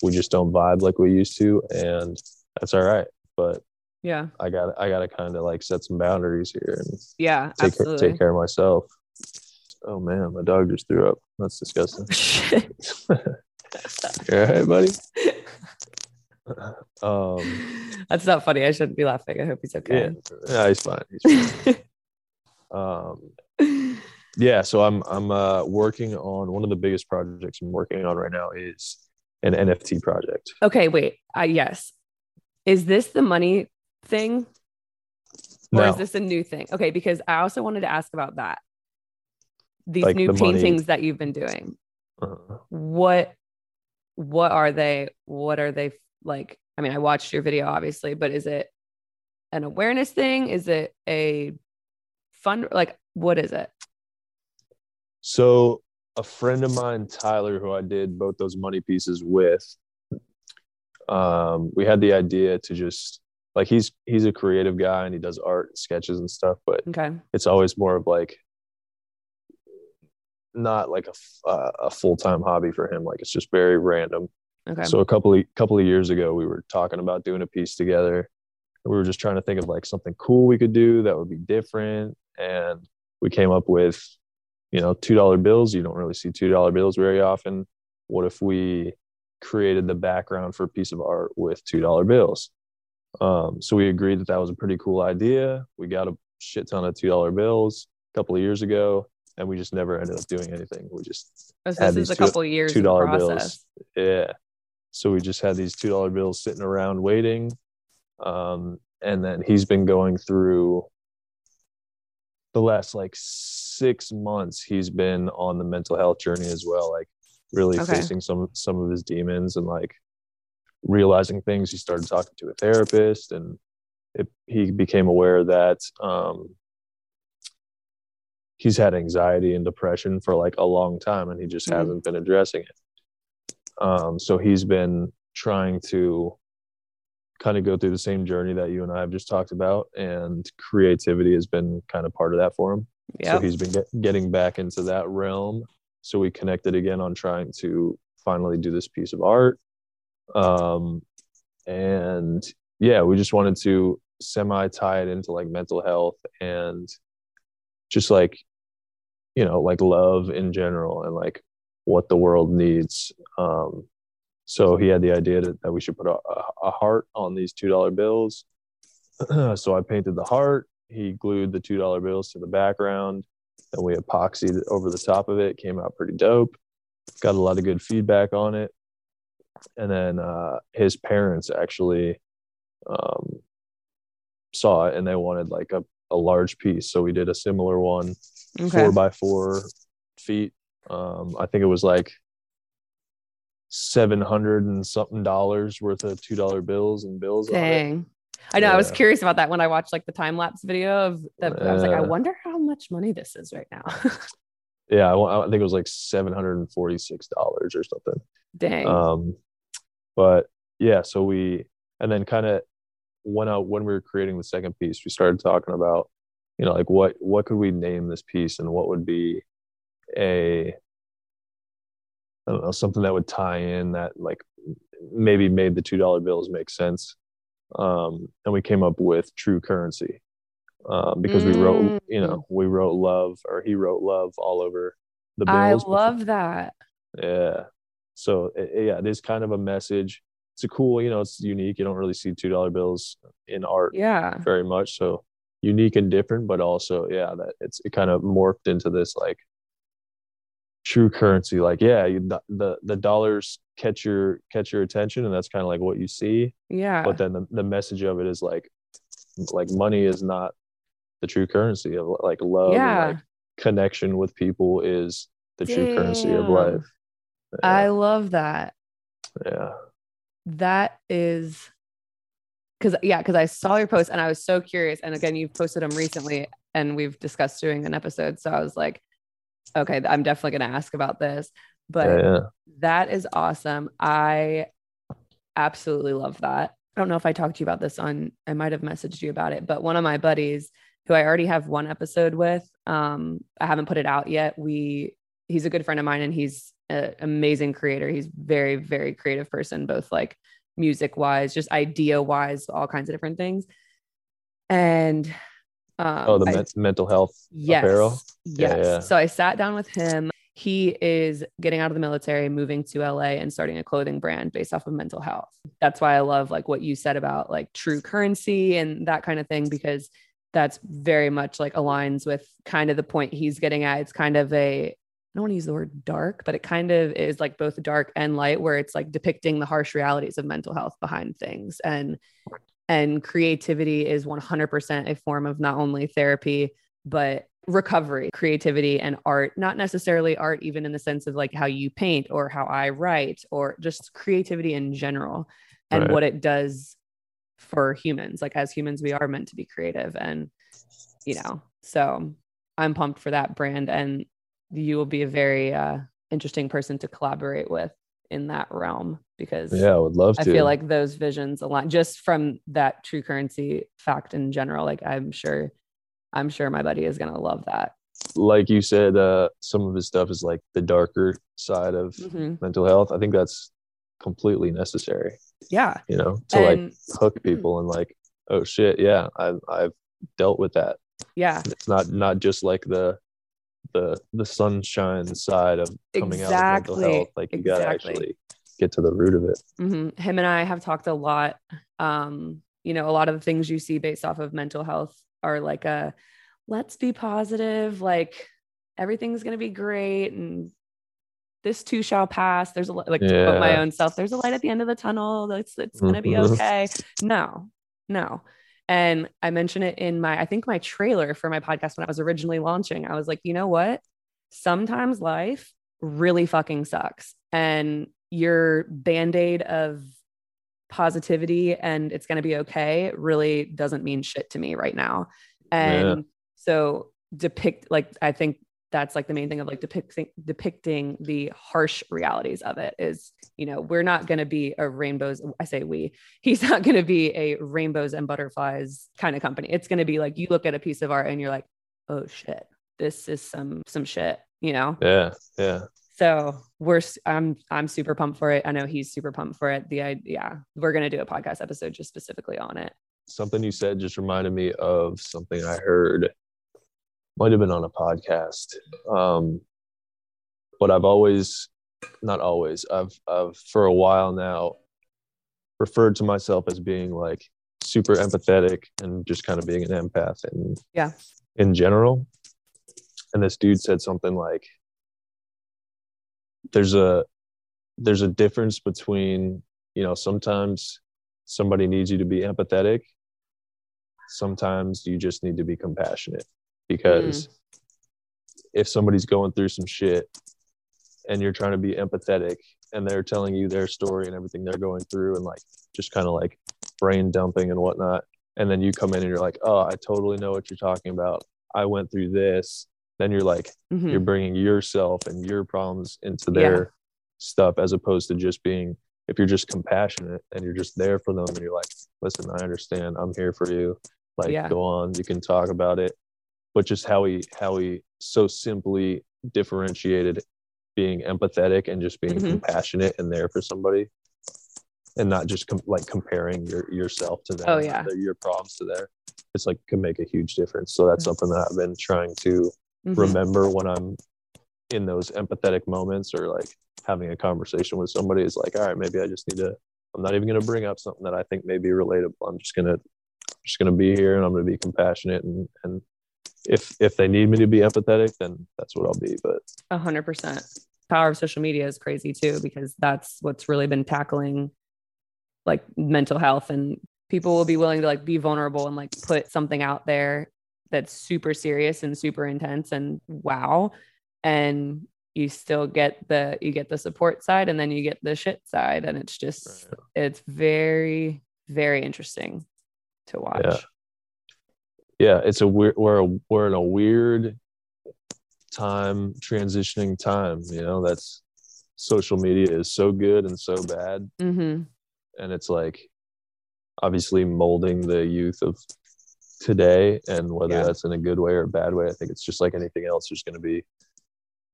we just don't vibe like we used to and that's all right. But Yeah. i got i got to kind of like set some boundaries here and Yeah. take care, absolutely. take care of myself. Oh man my dog just threw up. That's disgusting. You all right buddy Um, That's not funny. I shouldn't be laughing. I hope he's okay. yeah, he's fine. He's fine. um, yeah, so I'm I'm uh, working on one of the biggest projects I'm working on right now is an NFT project. okay, wait. Uh, yes. Is this the money thing? Or No, is this a new thing? Okay, because I also wanted to ask about that. These Like new the money- paintings that you've been doing. uh, What what are they? What are they like? I mean, I watched your video obviously, but is it an awareness thing? Is it a fun like what is it? So a friend of mine, Tyler, who I did both those money pieces with, um, we had the idea to just like he's he's a creative guy and he does art sketches and stuff, but Okay. it's always more of like not like a uh, a full time hobby for him. Like it's just very random. Okay. So a couple of couple of years ago, we were talking about doing a piece together. We were just trying to think of like something cool we could do that would be different, and we came up with, you know, two dollar bills. You don't really see two dollar bills very often. What if we created the background for a piece of art with two dollar bills? Um, so we agreed that that was a pretty cool idea. We got a shit ton of two dollar bills a couple of years ago, and we just never ended up doing anything. We just Oh, so had this is a two- couple years two dollar process. bills. Yeah. So we just had these two dollar bills sitting around waiting. Um, and then he's been going through the last like six months, he's been on the mental health journey as well, like really Okay. facing some some of his demons and like realizing things. He started talking to a therapist and it, he became aware that um he's had anxiety and depression for like a long time and he just Mhm. hasn't been addressing it um so he's been trying to kind of go through the same journey that you and I have just talked about and creativity has been kind of part of that for him. So he's been get, getting back into that realm. So we connected again on trying to finally do this piece of art. Um and yeah we just wanted to semi tie it into like mental health and just like you know like love in general and like what the world needs. Um so he had the idea that, that we should put a, a heart on these two dollar bills. So i painted the heart. He glued the two dollar bills to the background and we epoxied over the top of it came out pretty dope. Got a lot of good feedback on it. And then uh his parents actually um saw it and they wanted like a, a large piece. So we did a similar one Okay. four by four feet um i think it was like 700 and something dollars worth of two dollar bills and bills Dang. I know. I was curious about that when I watched like the time lapse video of that. I was like, I wonder how much money this is right now. yeah I, I think it was like 746 dollars or something Dang. um but yeah so we and then kind of went out when we were creating the second piece we started talking about you know like what what could we name this piece and what would be a I don't know something that would tie in that like maybe made the two dollar bills make sense um and we came up with true currency um because we wrote you know we wrote love or he wrote love all over the bills I before- love that. yeah. So it, it- yeah, it is kind of a message. It's a cool, you know, it's unique. You don't really see two dollar bills in art Yeah. very much. So unique and different, but also yeah, that it's it kind of morphed into this like true currency. Like yeah, you, the the dollars catch your catch your attention, and that's kind of like what you see. Yeah. But then the, the message of it is like like money is not the true currency of like love Yeah. like connection with people is the true currency of Damn. life. I love that. yeah. That is because yeah, because I saw your post and I was so curious. And again, you've posted them recently, and we've discussed doing an episode. So I was like, okay, I'm definitely going to ask about this. But yeah, yeah. That is awesome. I absolutely love that. I don't know if I talked to you about this on, I might have messaged you about it, but one of my buddies who I already have one episode with, um, I haven't put it out yet. We, he's a good friend of mine and he's an amazing creator. He's very, very creative person, both like music wise, just idea wise, all kinds of different things. And, um, oh, the I- men- mental health. Yes. apparel? Yes. Yeah, yeah. So I sat down with him he is getting out of the military, moving to LA and starting a clothing brand based off of mental health. That's why I love like what you said about like true currency and that kind of thing, because that's very much like aligns with kind of the point he's getting at. It's kind of a, I don't want to use the word dark, but it kind of is like both dark and light, where it's like depicting the harsh realities of mental health behind things. And and creativity is 100% a form of not only therapy, but recovery, creativity, and art. Not necessarily art, even in the sense of like how you paint or how I write, or just creativity in general and Right. what it does for humans. Like, as humans, we are meant to be creative. And, you know, so I'm pumped for that brand. And you will be a very uh, interesting person to collaborate with in that realm because Yeah, I would love to. I feel like those visions align just from that true currency fact in general. Like I'm sure, I'm sure my buddy is gonna love that. like you said, uh, some of his stuff is like the darker side of Mhm. mental health. I think that's completely necessary, Yeah. you know, to like hook people and like, oh shit, yeah, I've I've dealt with that. yeah, It's not not just like the the the sunshine side of coming out of mental health. Like you gotta actually get to the root of it. mhm. him and I have talked a lot. Um, you know, a lot of the things you see based off of mental health are like a let's be positive, like everything's gonna be great and this too shall pass. There's a li- like to quote my own self. There's a light at the end of the tunnel. It's it's gonna be Mhm. okay. No, no. And I mentioned it in my I think my trailer for my podcast when I was originally launching. I was like, you know what? Sometimes life really fucking sucks, and your band aid of positivity and it's going to be okay really doesn't mean shit to me right now. And so depict like I think that's like the main thing of like depicting depicting the harsh realities of it is you know we're not going to be a rainbows i say we he's not going to be a rainbows and butterflies kind of company. It's going to be like you look at a piece of art and you're like oh shit. This is some some shit you know? Yeah, yeah. so we're i'm i'm super pumped for it. I know he's super pumped for it. The idea yeah we're going to do a podcast episode just specifically on it. Something you said just reminded me of something I heard. Might have been on a podcast. Um, but I've always not always, I've I've for a while now referred to myself as being like super empathetic and just kind of being an empath and Yeah. in general. And this dude said something like there's a there's a difference between, you know, sometimes somebody needs you to be empathetic. Sometimes you just need to be compassionate because if somebody's going through some shit and you're trying to be empathetic and they're telling you their story and everything they're going through and like just kind of like brain dumping and whatnot and then you come in and you're like oh i totally know what you're talking about. I went through this. Then you're like Mhm. you're bringing yourself and your problems into Yeah. their stuff as opposed to just being if you're just compassionate and you're just there for them and you're like listen i understand. I'm here for you. Like Yeah. go on. You can talk about it but just how he how he so simply differentiated being empathetic and just being Mhm. compassionate and there for somebody and not just com- like comparing your yourself to them Oh, yeah. their- your problems to their it's like can make a huge difference so that's something that i've been trying to Mhm. remember when I'm in those empathetic moments or like having a conversation with somebody is like, all right, maybe I just need to, I'm not even going to bring up something that I think may be relatable. I'm just going to, just going to be here and I'm going to be compassionate. And, and if, if they need me to be empathetic, then that's what I'll be. But A hundred percent. Power of social media is crazy too, because that's what's really been tackling like mental health and people will be willing to like be vulnerable and like put something out there that's super serious and super intense and wow. And you still get the you get the support side and then you get the shit side. And it's just it's very, very interesting to watch. yeah, it's a weird, we're, a, we're in a weird time transitioning time, you know, that's social media is so good and so bad. hmm and it's like obviously molding the youth of today and whether Yeah. that's in a good way or a bad way i think it's just like anything else there's going to be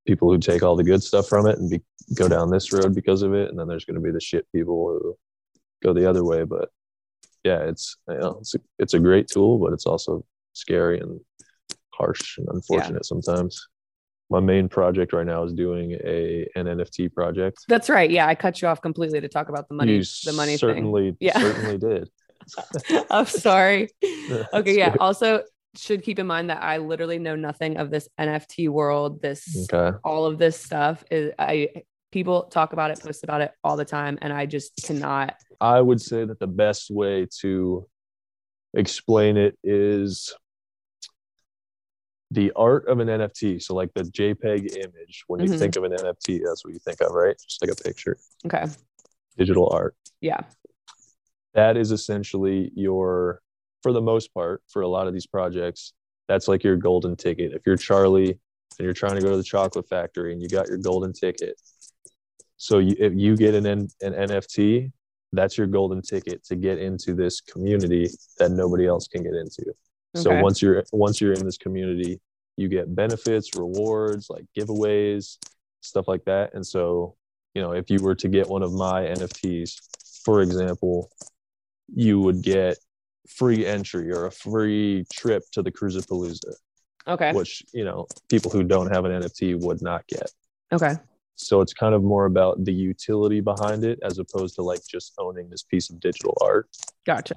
people who take all the good stuff from it and be, go down this road because of it and then there's going to be the shit people who go the other way but yeah it's you know, it's a, it's a great tool but it's also scary and harsh and unfortunate sometimes my main project right now is doing a an NFT project. That's right. Yeah, I cut you off completely to talk about the money. you the money certainly thing. Yeah. certainly did. I'm sorry. Okay. Yeah. Also, should keep in mind that I literally know nothing of this NFT world. This Okay. all of this stuff is I people talk about it, post about it all the time, and I just cannot. I would say that the best way to explain it is the art of an NFT. So, like the JPEG image, when you Mhm. think of an NFT, that's what you think of, right? Just like a picture, Okay. digital art. Yeah. That is essentially your, for the most part, for a lot of these projects, that's like your golden ticket. If you're Charlie and you're trying to go to the chocolate factory and you got your golden ticket, so you, if you get an, an NFT, that's your golden ticket to get into this community that nobody else can get into. So once you're once you're in this community, you get benefits, rewards, like giveaways, stuff like that. And so, you know, if you were to get one of my NFTs, for example, you would get free entry or a free trip to the Cruzapalooza, Okay. which, you know, people who don't have an NFT would not get. Okay. So it's kind of more about the utility behind it as opposed to like just owning this piece of digital art. Gotcha.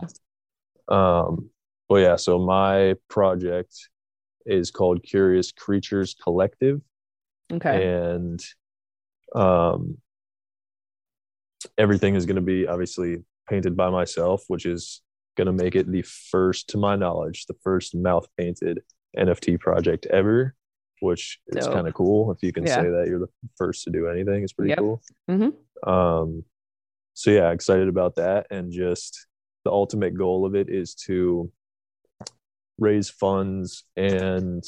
Um, but yeah, so my project is called Curious Creatures Collective, Okay. and um, everything is going to be obviously painted by myself, which is going to make it the first, to my knowledge, the first mouth painted NFT project ever. Which is Dope. kind of cool. If you can Yeah. say that you're the first to do anything, it's pretty Yep. cool. Mhm. Um, so yeah, excited about that, and just the ultimate goal of it is to raise funds and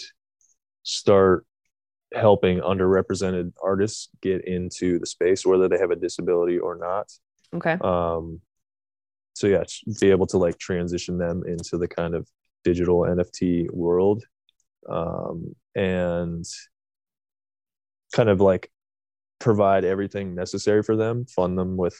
start helping underrepresented artists get into the space, whether they have a disability or not. Okay. Um, so yeah, be able to like transition them into the kind of digital NFT world, um, and kind of like provide everything necessary for them, fund them with,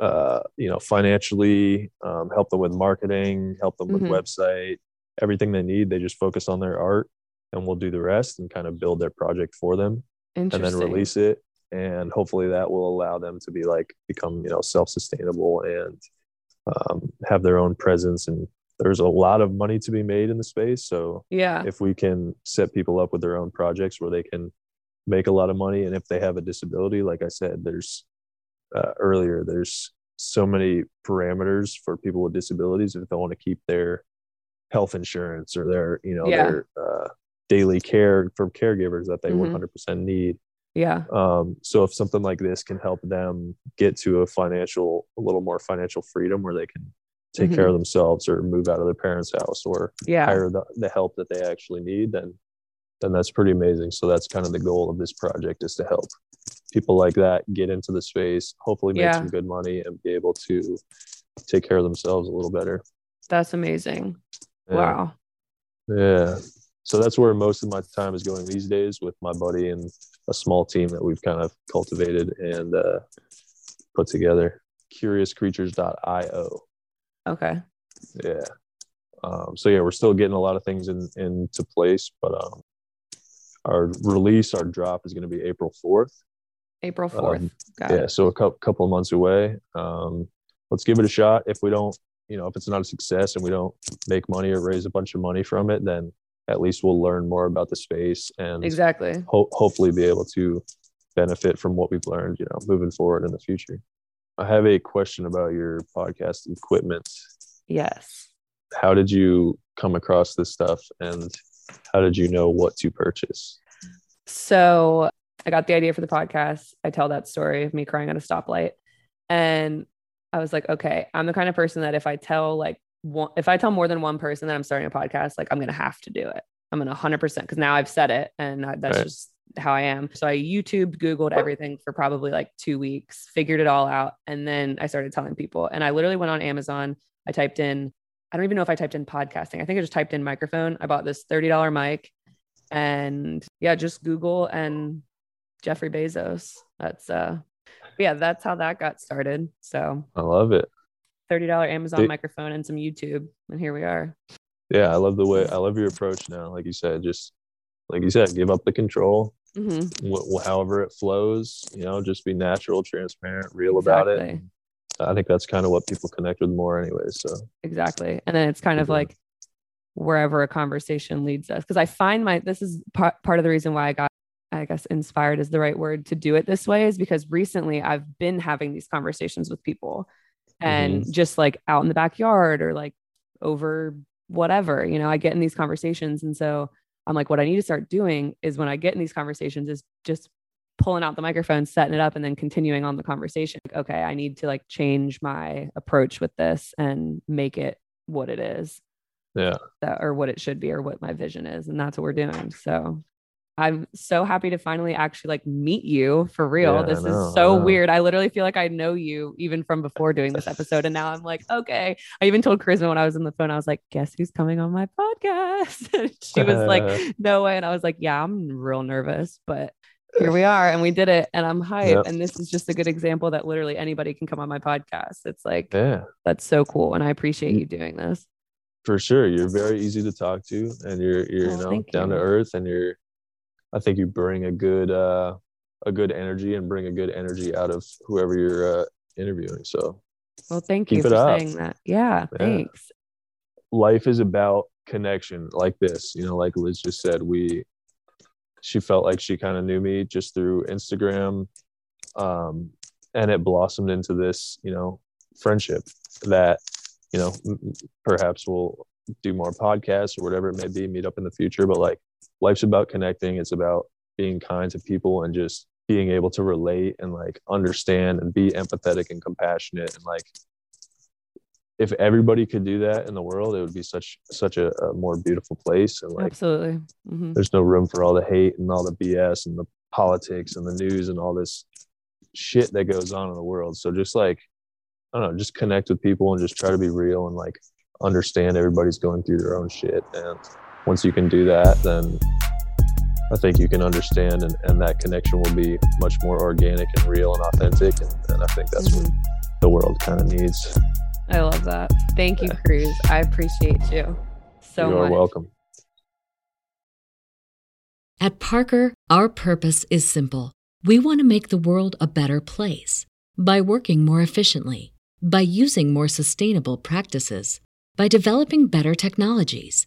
uh, you know, financially, um, help them with marketing, help them with Mhm. website, everything they need. They just focus on their art, and we'll do the rest and kind of build their project for them and then release it and hopefully that will allow them to be like become you know self-sustainable and um, have their own presence and there's a lot of money to be made in the space so Yeah. if we can set people up with their own projects where they can make a lot of money and if they have a disability like i said there's uh, earlier there's so many parameters for people with disabilities if they want to keep their health insurance or their you know Yeah. their uh, daily care from caregivers that they Mhm. 100% need Yeah. um, so if something like this can help them get to a financial a little more financial freedom where they can take care of themselves or move out of their parents house or Yeah. hire the, the help that they actually need then then that's pretty amazing so that's kind of the goal of this project is to help people like that get into the space hopefully make Yeah. some good money and be able to take care of themselves a little better That's amazing. Yeah. Wow. Yeah. So that's where most of my time is going these days with my buddy and a small team that we've kind of cultivated and uh, put together. CuriousCreatures.io. Okay. Yeah. Um, so yeah, we're still getting a lot of things in into place, but um, our release, our drop is going to be April fourth. April 4th. Um, yeah, it. so a couple couple of months away. Um, let's give it a shot. If we don't, you know, if it's not a success and we don't make money or raise a bunch of money from it, then at least we'll learn more about the space and Exactly. ho- hopefully be able to benefit from what we've learned, you know, moving forward in the future. I have a question about your podcast equipment. Yes. How did you come across this stuff and how did you know what to purchase? So I got the idea for the podcast. I tell that story of me crying at a stoplight. And I was like, okay, I'm the kind of person that if I tell like one, if I tell more than one person that I'm starting a podcast, like I'm going to have to do it. I'm going to 100% because now I've said it and I, that's Right. just how I am. So I YouTubed, Googled everything for probably like two weeks, figured it all out. And then I started telling people. And I literally went on Amazon. I typed in, I don't even know if I typed in podcasting. I think I just typed in microphone. I bought this $30 mic and yeah, just Google and Jeffrey Bezos. That's uh yeah, that's how that got started. So I love it. $30 Amazon Did- microphone and some YouTube. And here we are. Yeah, I love the way I love your approach now. Like you said, just like you said, give up the control, Mhm. wh- however it flows. You know, just be natural, transparent, real about it. Exactly. I think that's kind of what people connect with more, anyway. So exactly and then it's kind of Mhm. like wherever a conversation leads us because i find my this is part, part of the reason why i got i guess inspired is the right word to do it this way is because recently i've been having these conversations with people and just like out in the backyard or like over whatever you know i get in these conversations and so i'm like what i need to start doing is when i get in these conversations is just pulling out the microphone setting it up and then continuing on the conversation. Like, okay i need to like change my approach with this and make it what it is. Yeah, that or what it should be or what my vision is and that's what we're doing so i'm so happy to finally actually like meet you for real. Yeah, this know, is so know. weird. I literally feel like i know you even from before doing this episode and now i'm like okay. I even told charisma when i was on the phone i was like guess who's coming on my podcast? She was like no way. And i was like yeah i'm real nervous but here we are. And we did it and i'm hyped. Yep. and this is just a good example that literally anybody can come on my podcast. It's like yeah, that's so cool and i appreciate you doing this. For sure. You're very easy to talk to, and you're you're Oh, you know thank down to earth, and you're. I think you bring a good uh a good energy and bring a good energy out of whoever you're uh, interviewing. So Well, thank you for up. saying that. Yeah, Yeah. thanks. life is about connection like this you know like liz just said we she felt like she kind of knew me just through instagram um and it blossomed into this you know friendship that you know perhaps we'll do more podcasts or whatever it may be meet up in the future but like life's about connecting it's about being kind to people and just being able to relate and like understand and be empathetic and compassionate and like if everybody could do that in the world, it would be such such a, a more beautiful place. And like, Absolutely. Mhm. there's no room for all the hate and all the BS and the politics and the news and all this shit that goes on in the world. So just like, I don't know, just connect with people and just try to be real and like understand everybody's going through their own shit. And once you can do that, then I think you can understand and, and that connection will be much more organic and real and authentic. And, and I think that's what Mhm. the world kind of needs. I love that. Thank you, Cruz. I appreciate you so much. you are welcome. At Parker, our purpose is simple. We want to make the world a better place by working more efficiently, by using more sustainable practices, by developing better technologies.